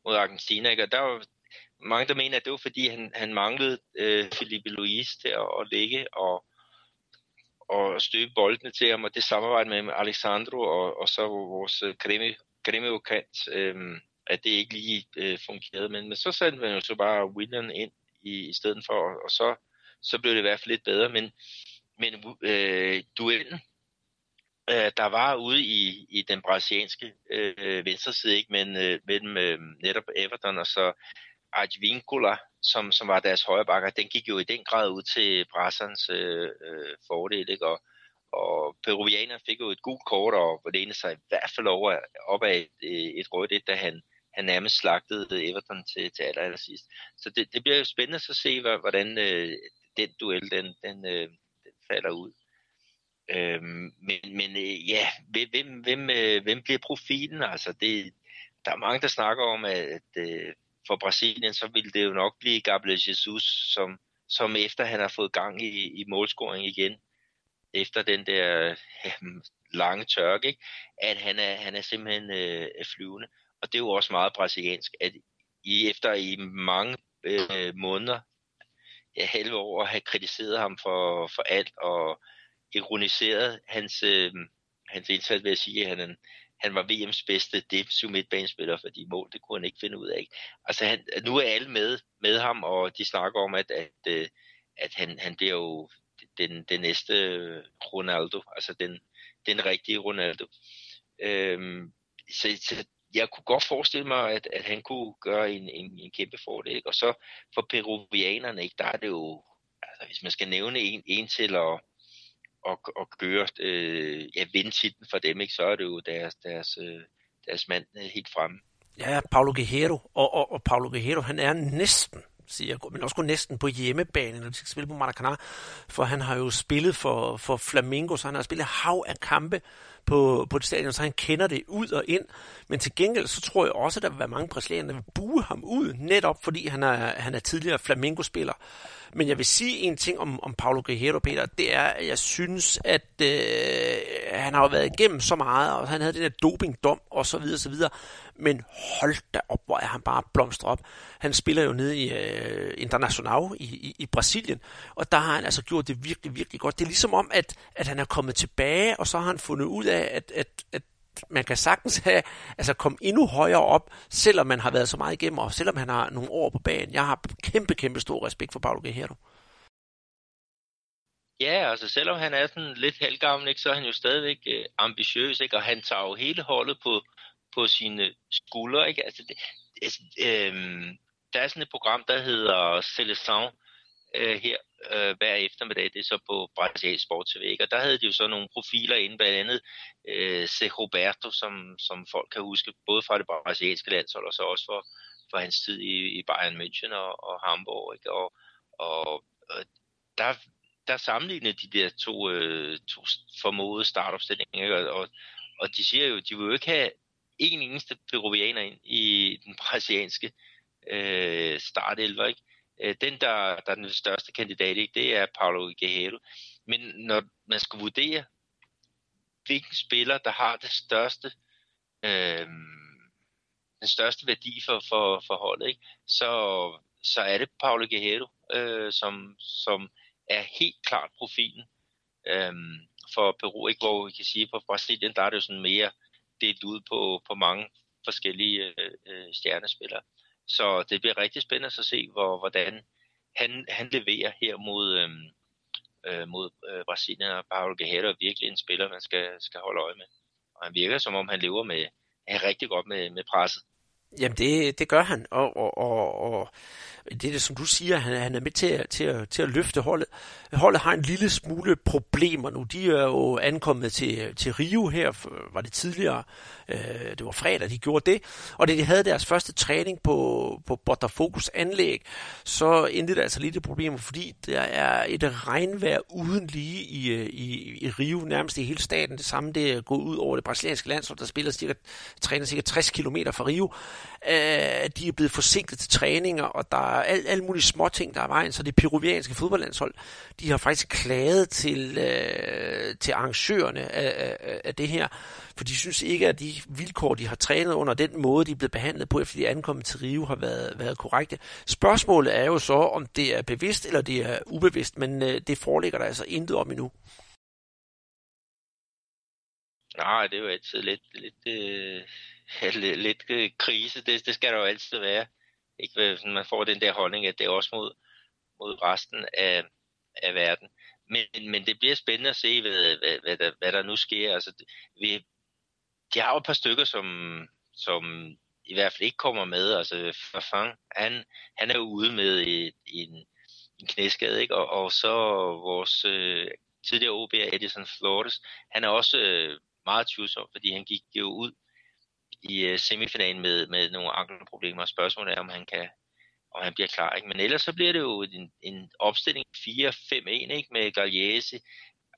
mod Argentina. Ikke? Og der var mange, der mener, at det var fordi, han, han manglede øh, Felipe Luis til at, at ligge og, og støbe boldene til ham, og det samarbejde med Alessandro og, og så vores øh, Gremio kant, øhm, at det ikke lige øh, fungerede. Men, men så satte man jo så bare William ind i, i stedet for, og, og så, så blev det i hvert fald lidt bedre. Men, men øh, duellen øh, der var ude i, i den brasilianske øh, venstre side, ikke? Men, øh, mellem øh, netop Everton og så Advincula, som, som var deres højre bakker, den gik jo i den grad ud til Brassans øh, øh, fordel, ikke? Og, og peruvianer fik jo et gult kort, og det sig i hvert fald over, op af et, et rødt et, da han, han nærmest slagtede Everton til, til aller, aller sidst. Så det, det bliver jo spændende at se, hvordan øh, den duel den, den, øh, den falder ud. Øhm, men men øh, ja, hvem, hvem, hvem øh, bliver profilen? Altså, det, der er mange, der snakker om, at, at for Brasilien, så vil det jo nok blive Gabriel Jesus, som, som efter han har fået gang i, i målscoring igen, efter den der øh, lange tørke, ikke? at han er, han er simpelthen øh, flyvende. Og det er jo også meget brasiliansk, at I efter i mange øh, måneder, ja, halve år, have kritiseret ham for, for alt, og ironiseret hans, øh, hans indsats ved at sige, at han, han var VM's bedste defensive midtbanespiller, fordi mål, det kunne han ikke finde ud af. Ikke? Altså han, nu er alle med, med ham, og de snakker om, at, at, øh, at han, han bliver jo den, den næste Ronaldo, altså den, den rigtige Ronaldo. Øhm, så, så jeg kunne godt forestille mig, at, at han kunne gøre en, en, en kæmpe fordel. Ikke? Og så for peruvianerne, ikke, der er det jo, altså, hvis man skal nævne en, en til at, og, og køre, øh, ja, vindtitlen for dem, ikke, så er det jo deres, deres, øh, deres mand øh, helt fremme. Ja, Paulo Guerrero, og, og, og Paulo Guerrero, han er næsten siger jeg, men også gå næsten på hjemmebane, når de skal spille på Maracanã, for han har jo spillet for, for Flamingo, så han har spillet hav af kampe på, på et stadion, så han kender det ud og ind. Men til gengæld, så tror jeg også, at der vil være mange brasilianere, der vil bue ham ud, netop fordi han er, han er tidligere Flamingo-spiller. Men jeg vil sige en ting om, om Paulo Guerrero, Peter, det er, at jeg synes, at øh, han har været igennem så meget, og han havde den der dopingdom, og så videre, så videre. Men hold da op, hvor er han bare blomstret op. Han spiller jo nede i øh, Internacional i, i, i Brasilien, og der har han altså gjort det virkelig, virkelig godt. Det er ligesom om, at, at han er kommet tilbage, og så har han fundet ud af, at, at, at man kan sagtens have, altså komme endnu højere op, selvom man har været så meget igennem, og selvom han har nogle år på banen. Jeg har kæmpe, kæmpe stor respekt for Paulo Guerrero. Ja, altså selvom han er sådan lidt halvgammel, ikke, så er han jo stadigvæk øh, ambitiøs, ikke, og han tager jo hele holdet på, på sine skuldre. Ikke? Altså, det, altså, øh, der er sådan et program, der hedder Seleção, øh, her øh, hver eftermiddag, det er så på Brasiliansk Sport TV, og der havde de jo så nogle profiler inde, blandt andet øh, C. Roberto, som, som folk kan huske, både fra det brasilianske landshold, og så også for, for hans tid i, i Bayern München og, og Hamburg, ikke? Og, og, og der, der sammenlignede de der to, øh, to formodede startopstillinger, og, og, og de siger jo, de vil jo ikke have en eneste peruvianer ind i den brasilianske øh, startelver, ikke? Øh, den, der, der er den største kandidat, ikke, det er Paulo Guerrero. Men når man skal vurdere, hvilken spiller, der har det største, øh, den største værdi for, for, for holdet, ikke, så, så er det Paulo Guerrero, øh, som, som er helt klart profilen øh, for Peru, ikke, hvor vi kan sige, på Brasilien, der er det jo sådan mere delt ud på, på mange forskellige øh, øh stjernespillere. Så det bliver rigtig spændende at se, hvor, hvordan han, han leverer her mod, øhm, øh, mod øh, Brasilien, og Paolo Guerrero er virkelig en spiller, man skal, skal holde øje med. Og han virker, som om han lever med, er rigtig godt med, med presset. Jamen, det, det gør han, og, og, og, og det er det, som du siger, han, han er med til, at, til, at, til at løfte holdet. Holdet har en lille smule problemer nu. De er jo ankommet til, til Rio her, var det tidligere, øh, det var fredag, de gjorde det. Og da de havde deres første træning på, på Botafogus anlæg, så endte der altså lidt problemer, fordi der er et regnvejr uden lige i, i, i Rio, nærmest i hele staten. Det samme det er gået ud over det brasilianske landshold, der spiller cirka, træner cirka 60 km fra Rio. Øh, de er blevet forsinket til træninger, og der er alt, alt mulige små ting, der er vejen. Så det peruvianske fodboldlandshold, de har faktisk klaget til, øh, til arrangørerne af, af, af det her, for de synes ikke, at de vilkår, de har trænet under, den måde, de er blevet behandlet på, efter de er ankommet til Rio, har været, været korrekte. Spørgsmålet er jo så, om det er bevidst eller det er ubevidst, men øh, det foreligger der altså intet om endnu. Nej, det er jo altid lidt, lidt, øh, *laughs* lidt, lidt øh, krise. Det, det skal der jo altid være. Ikke? Øh, man får den der holdning, at det er også mod, mod resten af, af verden. Men, men det bliver spændende at se, hvad, hvad, hvad, der, hvad der nu sker. Altså, vi, de har jo et par stykker, som, som i hvert fald ikke kommer med. Altså, Fafang, han, han er ude med i, i en, en knæskade, ikke? Og, og så vores øh, tidligere OB, Edison Flores, han er også øh, meget tvivlsom, fordi han gik jo ud i øh, semifinalen med, med nogle ankelproblemer. Spørgsmålet er, om han kan om han bliver klar. Ikke? Men ellers så bliver det jo en, en opstilling 4-5-1 ikke? med Galliese,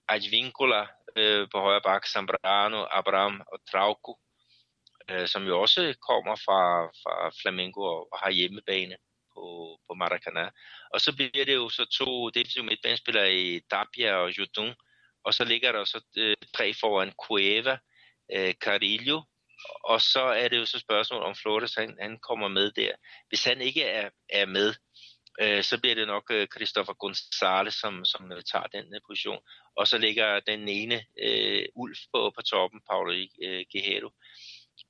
Advincula øh, på højre bak, Zambrano, Abraham og Trauco, øh, som jo også kommer fra, fra Flamengo og, og har hjemmebane på, på Maracanã. Og så bliver det jo så to defensive midtbanespillere i Tapia og Jodun, og så ligger der så øh, tre foran Cueva, øh, Carillo og så er det jo så spørgsmålet, om Flores han, han kommer med der. Hvis han ikke er, er med, øh, så bliver det nok øh, Christopher Gonzalez, som, som øh, tager den øh, position. Og så ligger den ene øh, ulf på, på toppen, Paulo øh, Guerrero.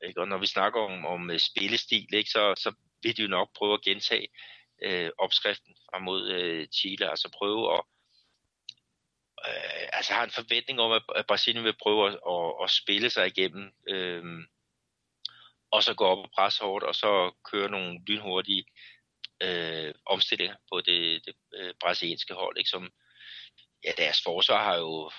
Ikke? Og når vi snakker om, om øh, spillestil, ikke, så, så vil de jo nok prøve at gentage øh, opskriften frem mod øh, Chile, altså prøve at øh, altså har en forventning om, at Brasilien vil prøve at, at, at spille sig igennem øh, og så gå op og presse hårdt, og så køre nogle lynhurtige øh, omstillinger på det, det øh, brasilianske hold, ikke? som ja, deres forsvar har jo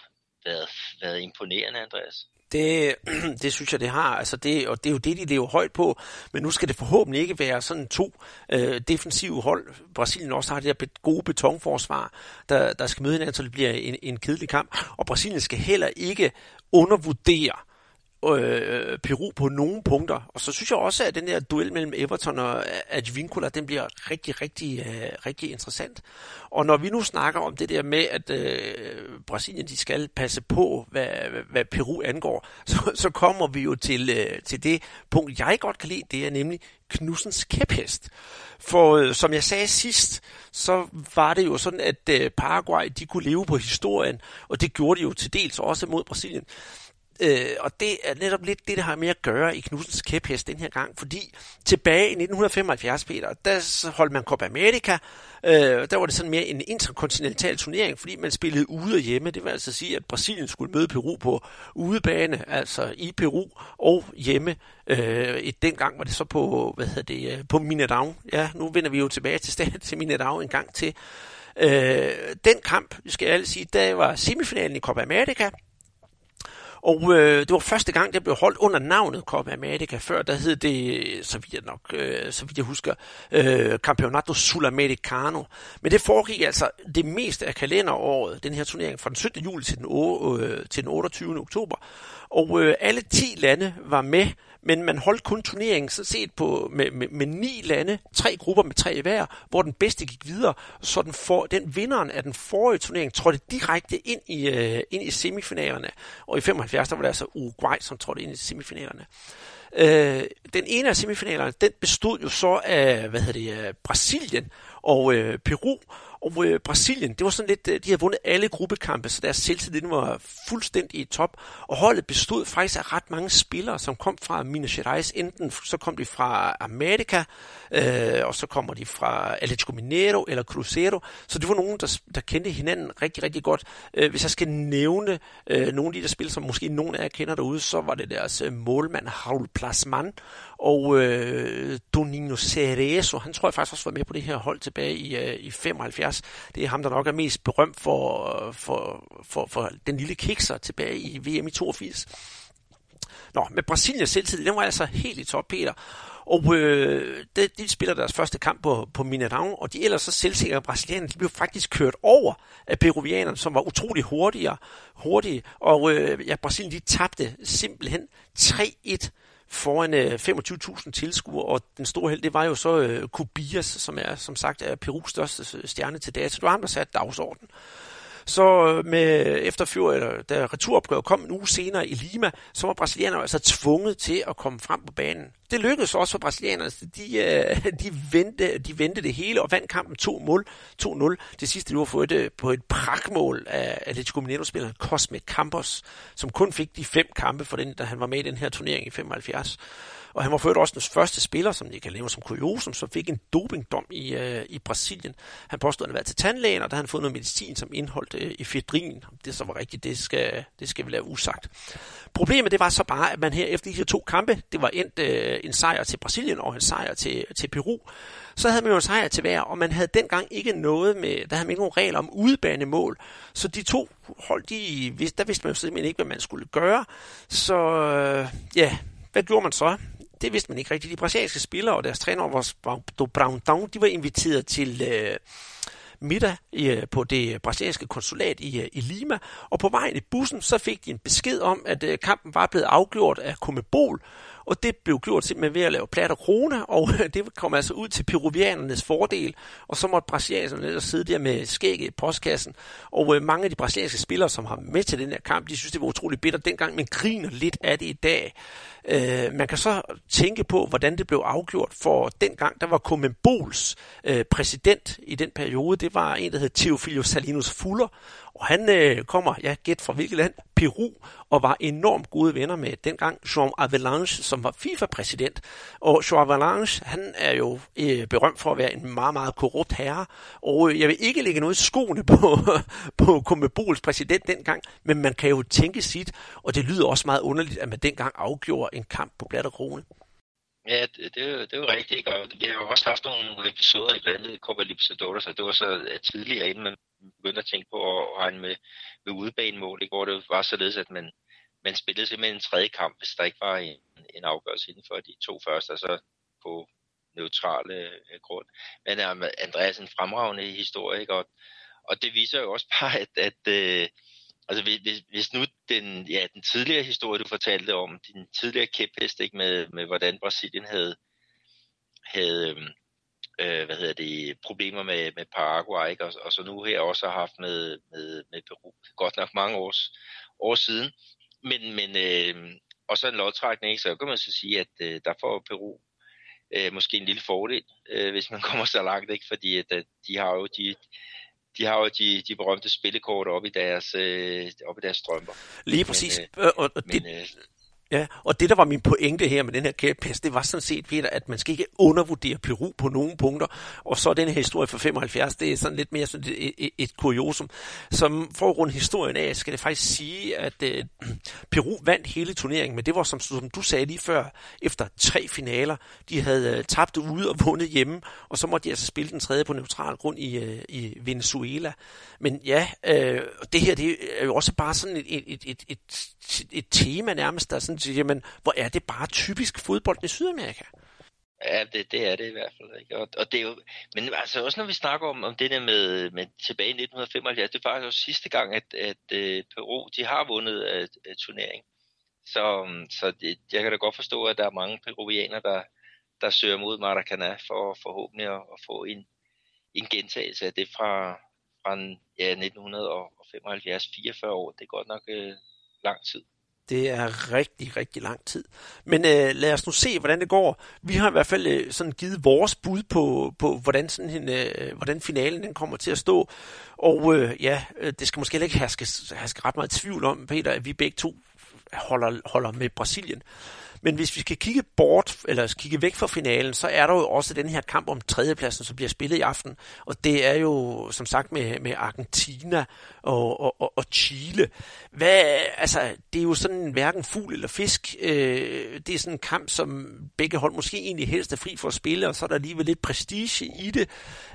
været, været imponerende, Andreas. Det, *clears throat* det synes jeg, det har. Altså det, og det er jo det, de lever højt på. Men nu skal det forhåbentlig ikke være sådan to øh, defensive hold. Brasilien også har det der gode betonforsvar, der, der skal møde hinanden, så det bliver en, en kedelig kamp. Og Brasilien skal heller ikke undervurdere øh, Øh, øh, Peru på nogle punkter. Og så synes jeg også, at den der duel mellem Everton og øh, Advincula, den bliver rigtig, rigtig, øh, rigtig interessant. Og når vi nu snakker om det der med, at øh, Brasilien de skal passe på, hvad, hvad Peru angår, *laughs* så, så kommer vi jo til, øh, til det punkt, jeg godt kan lide, det er nemlig Knudsens kæphest. For øh, som jeg sagde sidst, så var det jo sådan, at øh, Paraguay de kunne leve på historien, og det gjorde de jo til dels også mod Brasilien. Øh, og det er netop lidt det, der har med at gøre i Knudsens kæphest den her gang, fordi tilbage i 1975, Peter, der holdt man Copa America, øh, der var det sådan mere en interkontinental turnering, fordi man spillede ude og hjemme. Det vil altså sige, at Brasilien skulle møde Peru på udebane, altså i Peru og hjemme. Øh, i den gang var det så på, hvad hedder det, øh, på Minadao. Ja, nu vender vi jo tilbage til stedet til Minadao en gang til. Øh, den kamp, skal jeg sige, der var semifinalen i Copa America, og øh, det var første gang, det blev holdt under navnet Copa America. Før der hed det, så vidt jeg nok, øh, så vidt jeg husker, øh, Campeonato Sulamericano. Men det foregik altså det meste af kalenderåret, den her turnering, fra den 17. juli til den, øh, til den 28. oktober. Og øh, alle 10 lande var med, men man holdt kun turneringen så set på, med, med, med ni lande, tre grupper med tre hver, hvor den bedste gik videre, så den, for, den vinderen af den forrige turnering trådte direkte ind i, øh, ind i semifinalerne. Og i 75 der var det altså Uruguay, som trådte ind i semifinalerne. Øh, den ene af semifinalerne, den bestod jo så af, hvad hedder det, øh, Brasilien og øh, Peru, og øh, Brasilien, det var sådan lidt, øh, de havde vundet alle gruppekampe, så deres selvtillid var fuldstændig i top. Og holdet bestod faktisk af ret mange spillere, som kom fra Minas Gerais. Enten så kom de fra Amerika, øh, og så kommer de fra Atletico Mineiro eller Cruzeiro. Så det var nogen, der, der kendte hinanden rigtig, rigtig godt. Øh, hvis jeg skal nævne øh, nogle af de der spil, som måske nogen af jer kender derude, så var det deres øh, målmand Raul Plasman og øh, Donino Cerezo. Han tror jeg faktisk også var med på det her hold tilbage i, øh, i 75. Det er ham, der nok er mest berømt for, for, for, for den lille kikser tilbage i VM i 82. Nå, med Brasiliens selvtid, den var altså helt i top, Peter. Og øh, de, de spiller deres første kamp på, på Mineirão, og de ellers så selvsikre brasilianere, de blev faktisk kørt over af peruvianerne, som var utrolig hurtigere, hurtige. Og øh, ja, Brasilien, de tabte simpelthen 3-1 foran øh, 25.000 tilskuere, og den store held, det var jo så øh, Kubias, som er som sagt er Perus største øh, stjerne til dato. Det var ham, der satte dagsordenen. Så øh, med efter Fjord, da returopgøret kom en uge senere i Lima, så var brasilianerne altså tvunget til at komme frem på banen. Det lykkedes også for brasilianerne. De, øh, de, vendte, de vendte det hele og vandt kampen 2-0. Det sidste de var fået det på et pragtmål af Atletico Mineiro-spilleren Cosme Campos, som kun fik de fem kampe for den, da han var med i den her turnering i 75. Og han var ført også den første spiller, som jeg kan leve som kuriosum, som fik en dopingdom i, øh, i Brasilien. Han påstod, at han havde været til tandlægen, og der havde han fået noget medicin, som indholdt øh, efedrin. Det så var rigtigt, det skal, det skal vi lade usagt. Problemet det var så bare, at man her efter de her to kampe, det var endt øh, en sejr til Brasilien og en sejr til, til Peru, så havde man jo en sejr til hver, og man havde dengang ikke noget med, der havde man ikke nogen regler om udebanemål, så de to hold, de, der vidste man jo simpelthen ikke, hvad man skulle gøre. Så øh, ja, hvad gjorde man så? Det vidste man ikke rigtigt. De brasilianske spillere og deres træner, vores do Brandão, de var inviteret til øh, middag øh, på det brasilianske konsulat i, øh, i Lima, og på vejen i bussen, så fik de en besked om, at øh, kampen var blevet afgjort af Comebol, og det blev gjort simpelthen ved at lave plat og krone, og *laughs* det kom altså ud til peruvianernes fordel, og så måtte brasilianerne ellers sidde der med skægget i postkassen, og øh, mange af de brasilianske spillere, som har med til den her kamp, de synes, det var utroligt bitter dengang, men griner lidt af det i dag. Øh, man kan så tænke på, hvordan det blev afgjort, for dengang, der var Comembols øh, præsident i den periode, det var en, der hed Teofilio Salinas Fuller, og han øh, kommer, ja, gæt fra hvilket land? Peru, og var enormt gode venner med dengang Jean Avalanche, som var FIFA-præsident. Og Jean Avalanche, han er jo øh, berømt for at være en meget, meget korrupt herre. Og øh, jeg vil ikke lægge noget skoene på, *laughs* på Comebols præsident dengang, men man kan jo tænke sit, og det lyder også meget underligt, at man dengang afgjorde en kamp på Blatter Krone. Ja, det, det, er jo, det er jo rigtigt, og vi har jo også haft nogle episoder i blandt andet Copa Libertadores, og det var så tidligere, inden man begyndte at tænke på at regne med, med udebanemål, ikke? hvor det var således, at man, man spillede simpelthen en tredje kamp, hvis der ikke var en, en afgørelse inden for de to første, og så på neutrale øh, grund. Men øh, um, Andreas en fremragende historiker. Og, og det viser jo også bare, at, at øh, altså hvis, hvis nu den, ja, den tidligere historie, du fortalte om, din tidligere kæphest, ikke, med, med hvordan Brasilien havde, havde øhm, øh, hvad hedder det, problemer med, med Paraguay, ikke? Og, og så nu her også har haft med, med, med Peru, godt nok mange års, år siden. Men, men øh, og så en lodtrækning, ikke? så kan man så sige, at øh, der får Peru øh, måske en lille fordel, øh, hvis man *laughs* kommer så langt, ikke? fordi at, at de har jo de, de har jo de, de berømte spillekort op i deres, øh, op i deres strømper. Lige præcis. Men, øh, og, og men, det, øh, Ja, og det der var min pointe her med den her kæphest, det var sådan set, Peter, at man skal ikke undervurdere Peru på nogle punkter, og så den her historie fra 75, det er sådan lidt mere sådan et, et, et kuriosum. Som for at runde historien af, skal det faktisk sige, at øh, Peru vandt hele turneringen, men det var som, som du sagde lige før, efter tre finaler. De havde øh, tabt ude og vundet hjemme, og så måtte de altså spille den tredje på neutral grund i, øh, i Venezuela. Men ja, øh, det her det er jo også bare sådan et, et, et, et, et tema nærmest, der sådan siger, jamen, hvor er det bare typisk fodbold i Sydamerika? Ja, det, det er det i hvert fald. Ikke? Og, og det er jo, men altså også når vi snakker om, om det der med, med tilbage i 1975, det er faktisk også sidste gang, at, at at Peru de har vundet at, at turnering. Så, så det, jeg kan da godt forstå, at der er mange peruvianere, der, der søger mod Maracanã for forhåbentlig at, at få en, en gentagelse af det fra, fra ja, 1975, 44 år. Det er godt nok øh, lang tid. Det er rigtig, rigtig lang tid. Men øh, lad os nu se, hvordan det går. Vi har i hvert fald øh, sådan givet vores bud på, på hvordan, sådan en, øh, hvordan finalen den kommer til at stå. Og øh, ja, øh, det skal måske ikke herske, herske ret meget tvivl om, Peter, at vi begge to holder, holder med Brasilien. Men hvis vi skal kigge bort, eller kigge væk fra finalen, så er der jo også den her kamp om tredjepladsen, som bliver spillet i aften. Og det er jo, som sagt, med, med Argentina og, og, og, og Chile. Hvad, altså, det er jo sådan hverken fugl eller fisk. Øh, det er sådan en kamp, som begge hold måske egentlig helst er fri for at spille, og så er der alligevel lidt prestige i det.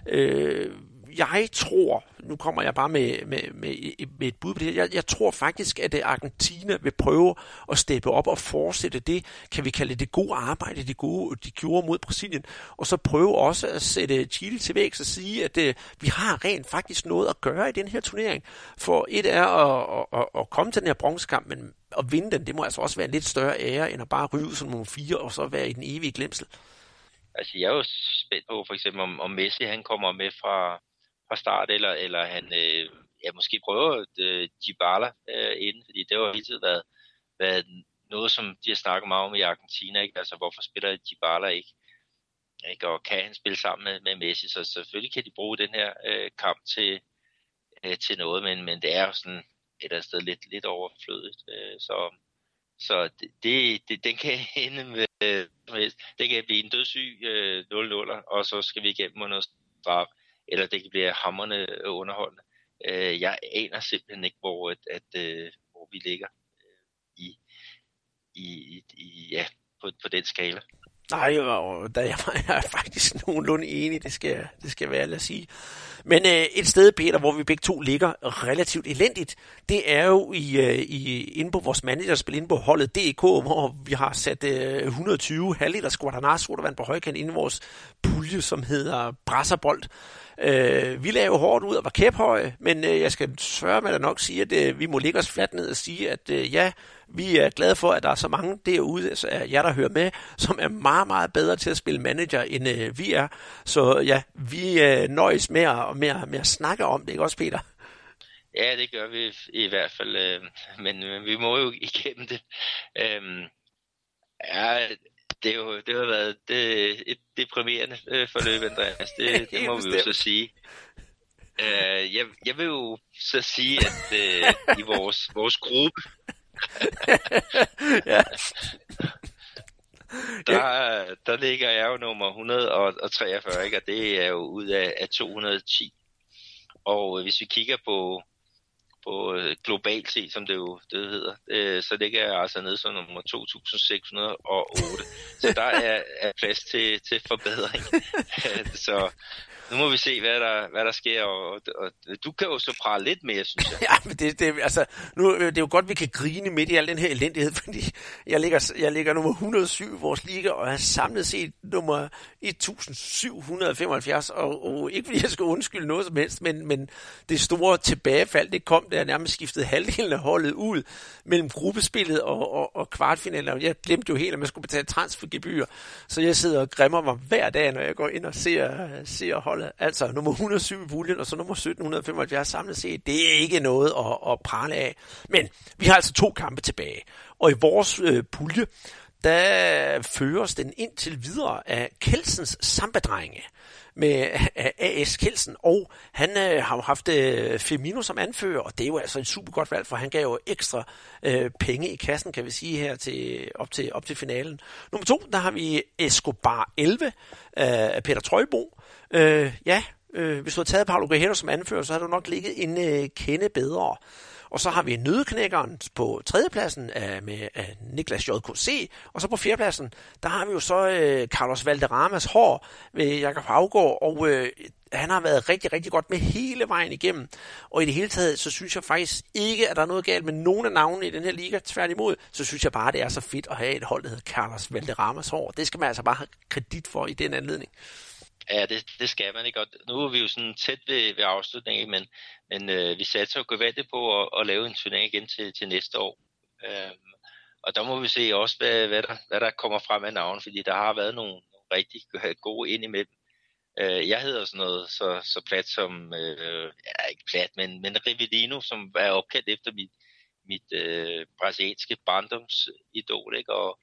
Øh, jeg tror, nu kommer jeg bare med, med, med, med et bud på det her, jeg, jeg tror faktisk, at øh, Argentina vil prøve at steppe op og fortsætte det, kan vi kalde det gode arbejde, de, gode, de gjorde mod Brasilien, og så prøve også at sætte Chile til væk og sige, at uh, vi har rent faktisk noget at gøre i den her turnering. For et er at, at, at, at komme til den her bronzekamp, men at vinde den, det må altså også være en lidt større ære, end at bare ryge som nummer fire, og så være i den evige glemsel. Altså, jeg er jo spændt på, for eksempel, om, om Messi han kommer med fra, fra start, eller, eller han øh, ja, måske prøver øh, Gibala øh, inden, fordi det har jo hele tiden været, været noget, som de har snakket meget om i Argentina, ikke? altså hvorfor spiller Dybala ikke? ikke? Og kan han spille sammen med, med Messi, så selvfølgelig kan de bruge den her øh, kamp til, øh, til noget, men, men det er jo sådan et eller andet sted lidt, lidt overflødigt, øh, så så det, det, det, den kan *laughs* ende med, øh, med, det kan blive en dødssyg øh, 0-0, og så skal vi igennem noget straf eller det kan blive hammerne øh, underholdende. Øh, jeg aner simpelthen ikke, hvor, at, at, øh, hvor vi ligger øh, i, i, i, ja, på, på den skala. Nej, og der er jeg *laughs* faktisk nogenlunde enig, det skal, det skal være lad os sige. Men øh, et sted, Peter, hvor vi begge to ligger relativt elendigt, det er jo i, øh, i, inde på vores managerspil, inde på holdet DK, hvor vi har sat øh, 120 halvliters Guadalajara sodavand på højkant inde i vores pulje, som hedder Brasserbold. Øh, vi lavede hårdt ud og var kæphøje, men øh, jeg skal svøre med at nok sige, at øh, vi må ligge os fladt ned og sige, at øh, ja, vi er glade for, at der er så mange derude, altså jer, der hører med, som er meget, meget bedre til at spille manager, end øh, vi er. Så ja, vi øh, nøjes med at, med, med at snakke om det, ikke også, Peter? Ja, det gør vi i hvert fald, øh, men men vi må jo igennem det. Øh, ja, det, er jo, det har været det, et deprimerende øh, forløb, Andreas. Det, *laughs* det må vi jo så sige. Uh, jeg, jeg vil jo så sige, at uh, i vores, vores gruppe, *laughs* ja. *laughs* der, der ligger jeg jo nummer 143, ikke? og det er jo ud af, af 210. Og hvis vi kigger på, på øh, globalt set, som det jo det hedder, øh, så ligger jeg altså nede som nummer 2608. så der er, er plads til, til forbedring. *laughs* så nu må vi se, hvad der, hvad der sker, og, og, og du kan jo så prale lidt mere, synes jeg. *laughs* ja, men det, det, altså, nu, øh, det er jo godt, vi kan grine midt i al den her elendighed, *laughs* fordi jeg ligger, jeg ligger nummer 107 i vores liga, og er samlet set nummer 1775, og, og ikke fordi jeg skal undskylde noget som helst, men, men det store tilbagefald, det kom, der nærmest skiftede halvdelen af holdet ud mellem gruppespillet og, og, og kvartfinalen. Jeg glemte jo helt, at man skulle betale transfergebyr, så jeg sidder og grimmer mig hver dag, når jeg går ind og ser, ser holdet holdet, altså nummer 107 i puljen, og så nummer 1775 samlet set, det er ikke noget at, at prale af. Men vi har altså to kampe tilbage, og i vores øh, pulje, der føres den indtil videre af Kelsens sambadrenge med AS Kelsen, og han øh, har jo haft øh, Firmino som anfører, og det er jo altså et super godt valg, for han gav jo ekstra øh, penge i kassen, kan vi sige her, til, op, til, op til finalen. Nummer to, der har vi Escobar 11 øh, Peter Trøjbo, Øh, ja, øh, hvis du havde taget Paulo Guerrero som anfører, så havde du nok ligget en øh, kende bedre. Og så har vi nødknækkeren på tredjepladsen af, med af Niklas JKC, og så på fjerdepladsen, der har vi jo så øh, Carlos Valderramas hår ved Jakob Havgård, og øh, han har været rigtig, rigtig godt med hele vejen igennem. Og i det hele taget, så synes jeg faktisk ikke, at der er noget galt med nogen af navnene i den her liga. Tværtimod, så synes jeg bare, at det er så fedt at have et hold, der hedder Carlos Valderramas hår. Det skal man altså bare have kredit for i den anledning. Ja, det, det skal man ikke. Og nu er vi jo sådan tæt ved, ved afslutningen, men, men øh, vi satser jo gevaldigt på at, at lave en turnering igen til, til næste år. Øhm, og der må vi se også, hvad, hvad, der, hvad der kommer frem af navn, fordi der har været nogle, nogle rigtig gode ind imellem. Øh, jeg hedder sådan noget så, så plat som, øh, ja ikke plat, men, men Rivellino, som er opkaldt efter mit, mit øh, brasilianske barndomsidol, ikke? Og,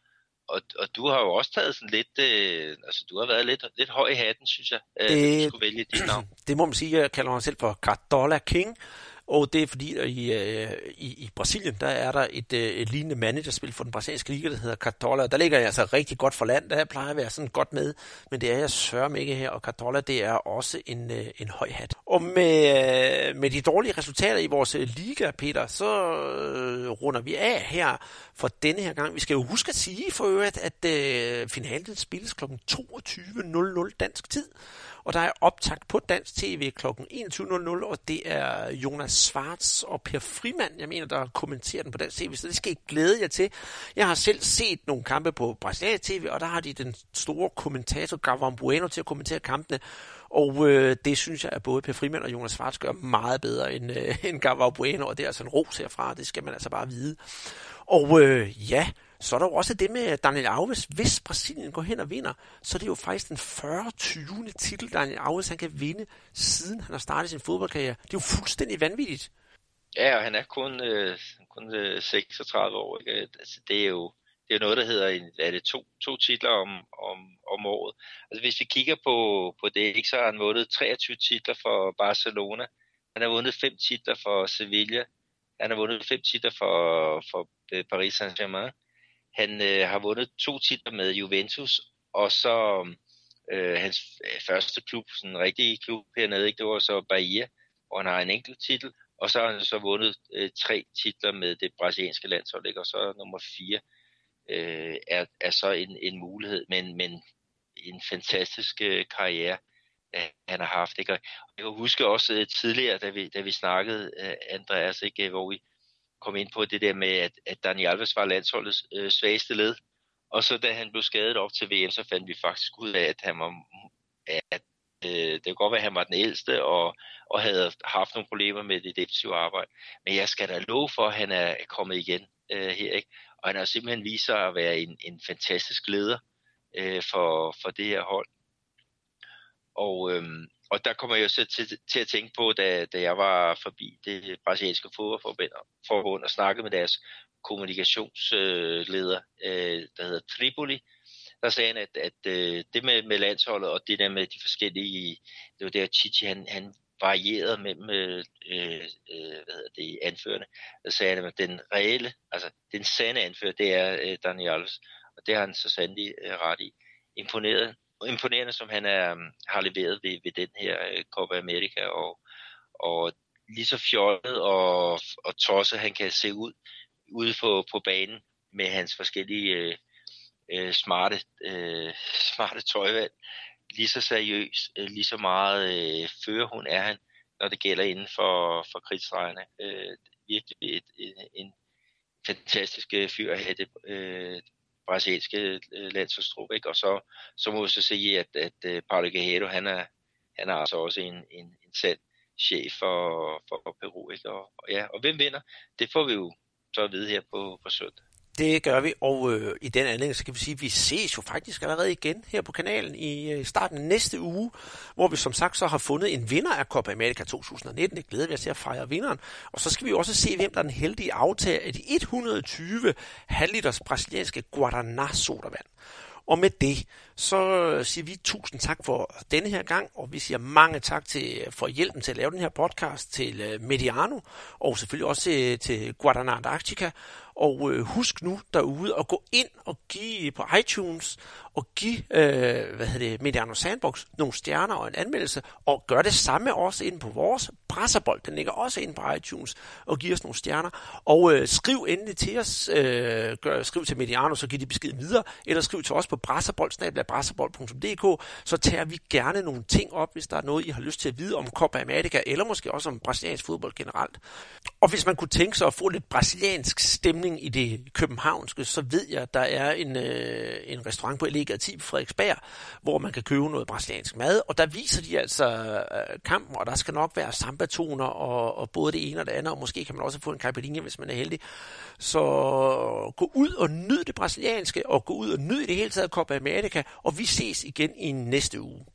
og, og du har jo også taget sådan lidt, øh, altså du har været lidt, lidt høj i hatten, synes jeg, øh, det, du skulle vælge dit navn. *clears throat* Det må man sige, jeg kalder mig selv for Cardola King, og det er fordi, at i, øh, i, i Brasilien, der er der et, øh, et lignende managerspil for den brasilianske liga, der hedder Cartola. Der ligger jeg altså rigtig godt for land, der plejer at være sådan godt med, men det er jeg sørger ikke her, og Cartola, det er også en, øh, en høj hat. Og med, med de dårlige resultater i vores liga, Peter, så runder vi af her for denne her gang. Vi skal jo huske at sige for øvrigt, at øh, finalen spilles kl. 22.00 dansk tid og der er optagt på Dansk TV kl. 21.00, og det er Jonas Svarts og Per Frimand, jeg mener, der kommenterer den på Dansk TV, så det skal I glæde jer til. Jeg har selv set nogle kampe på Brasiliansk TV, og der har de den store kommentator Gavon Bueno til at kommentere kampene, og øh, det synes jeg, at både Per Frimand og Jonas Svarts gør meget bedre end, øh, *laughs* end Gavon Bueno, og det er altså en ros herfra, det skal man altså bare vide. Og øh, ja, så er der jo også det med Daniel Alves. Hvis Brasilien går hen og vinder, så er det jo faktisk den 40. 20. titel, Daniel Alves han kan vinde, siden han har startet sin fodboldkarriere. Det er jo fuldstændig vanvittigt. Ja, og han er kun, øh, kun øh, 36 år. Ikke? Altså, det er jo det er noget, der hedder en, er det to, to titler om, om, om året. Altså, hvis vi kigger på, på det, ikke, så har han vundet 23 titler for Barcelona. Han har vundet fem titler for Sevilla. Han har vundet fem titler for, for øh, Paris Saint-Germain. Han øh, har vundet to titler med Juventus, og så øh, hans øh, første klub, sådan en rigtig klub hernede, ikke? det var så Bahia, hvor han har en enkelt titel, og så har han så vundet øh, tre titler med det brasilianske landshold, ikke? og så nummer fire øh, er, er så en, en mulighed, men, men en fantastisk øh, karriere, øh, han har haft. Ikke? Og jeg kan huske også øh, tidligere, da vi, da vi snakkede, øh, Andreas, ikke? hvor vi kom ind på det der med, at, at Dani Alves var landsholdets øh, svageste led. Og så da han blev skadet op til VM, så fandt vi faktisk ud af, at han var, at øh, det kunne godt være, at han var den ældste og, og havde haft nogle problemer med det defensive arbejde. Men jeg skal da love for, at han er kommet igen øh, her. Ikke? Og han har simpelthen vist sig at være en, en fantastisk leder øh, for, for det her hold. Og, øhm, og der kommer jeg så til, til at tænke på, da, da jeg var forbi det brasilianske fodboldforbund og snakkede med deres kommunikationsleder, øh, der hedder Tripoli, der sagde han, at, at øh, det med, med landsholdet og det der med de forskellige, det var der Chichi, han, han varierede mellem øh, øh, øh hvad hedder det, anførende. Der sagde han, at den reelle, altså den sande anfører, det er øh, Daniel Alves, og det har han så sandelig øh, ret i. Imponeret imponerende, som han er, øhm, har leveret ved, ved den her øh, Copa America, og, og lige så fjollet og, og tosset han kan se ud ude på, på banen med hans forskellige øh, øh smarte, øh, *laughs* smarte tøjvalg. Lige så seriøs, øh, lige så meget øh, fører hun er han, når det gælder inden for, for kridtstregerne. Øh, virkelig et, et, en fantastisk øh, fyr at have det, øh, brasilianske øh, landsholdstrup, ikke? Og så, så må vi så sige, at, at øh, Paulo Guerrero, han er, han er altså også en, en, en sand chef for, for Peru, ikke? Og, og, ja, og hvem vinder, det får vi jo så at vide her på, på søndag. Det gør vi, og øh, i den anledning, så kan vi sige, at vi ses jo faktisk allerede igen her på kanalen i øh, starten næste uge, hvor vi som sagt så har fundet en vinder af Copa America 2019. Det glæder vi os til at fejre vinderen. Og så skal vi også se, hvem der er den heldige aftager af de 120 halvliters brasilianske Guaraná sodavand. Og med det, så øh, siger vi tusind tak for denne her gang, og vi siger mange tak til, øh, for hjælpen til at lave den her podcast til øh, Mediano, og selvfølgelig også til, til Guadalajara og øh, husk nu derude at gå ind og give på iTunes og give øh, hvad hedder det, Mediano Sandbox nogle stjerner og en anmeldelse, og gør det samme også ind på vores Presserbold, Den ligger også ind på iTunes og giver os nogle stjerner. Og øh, skriv endelig til os, øh, gør, skriv til Mediano, så giv de besked videre, eller skriv til os på brasserbold.dk, så tager vi gerne nogle ting op, hvis der er noget, I har lyst til at vide om Copa America, eller måske også om brasiliansk fodbold generelt. Og hvis man kunne tænke sig at få lidt brasiliansk stemning i det københavnske, så ved jeg, at der er en, øh, en restaurant på Lega 10 på Frederiksberg, hvor man kan købe noget brasiliansk mad, og der viser de altså øh, kampen, og der skal nok være sambatoner og, og både det ene og det andet, og måske kan man også få en caipirinha, hvis man er heldig. Så gå ud og nyd det brasilianske, og gå ud og nyd det hele taget Copa America, og vi ses igen i næste uge.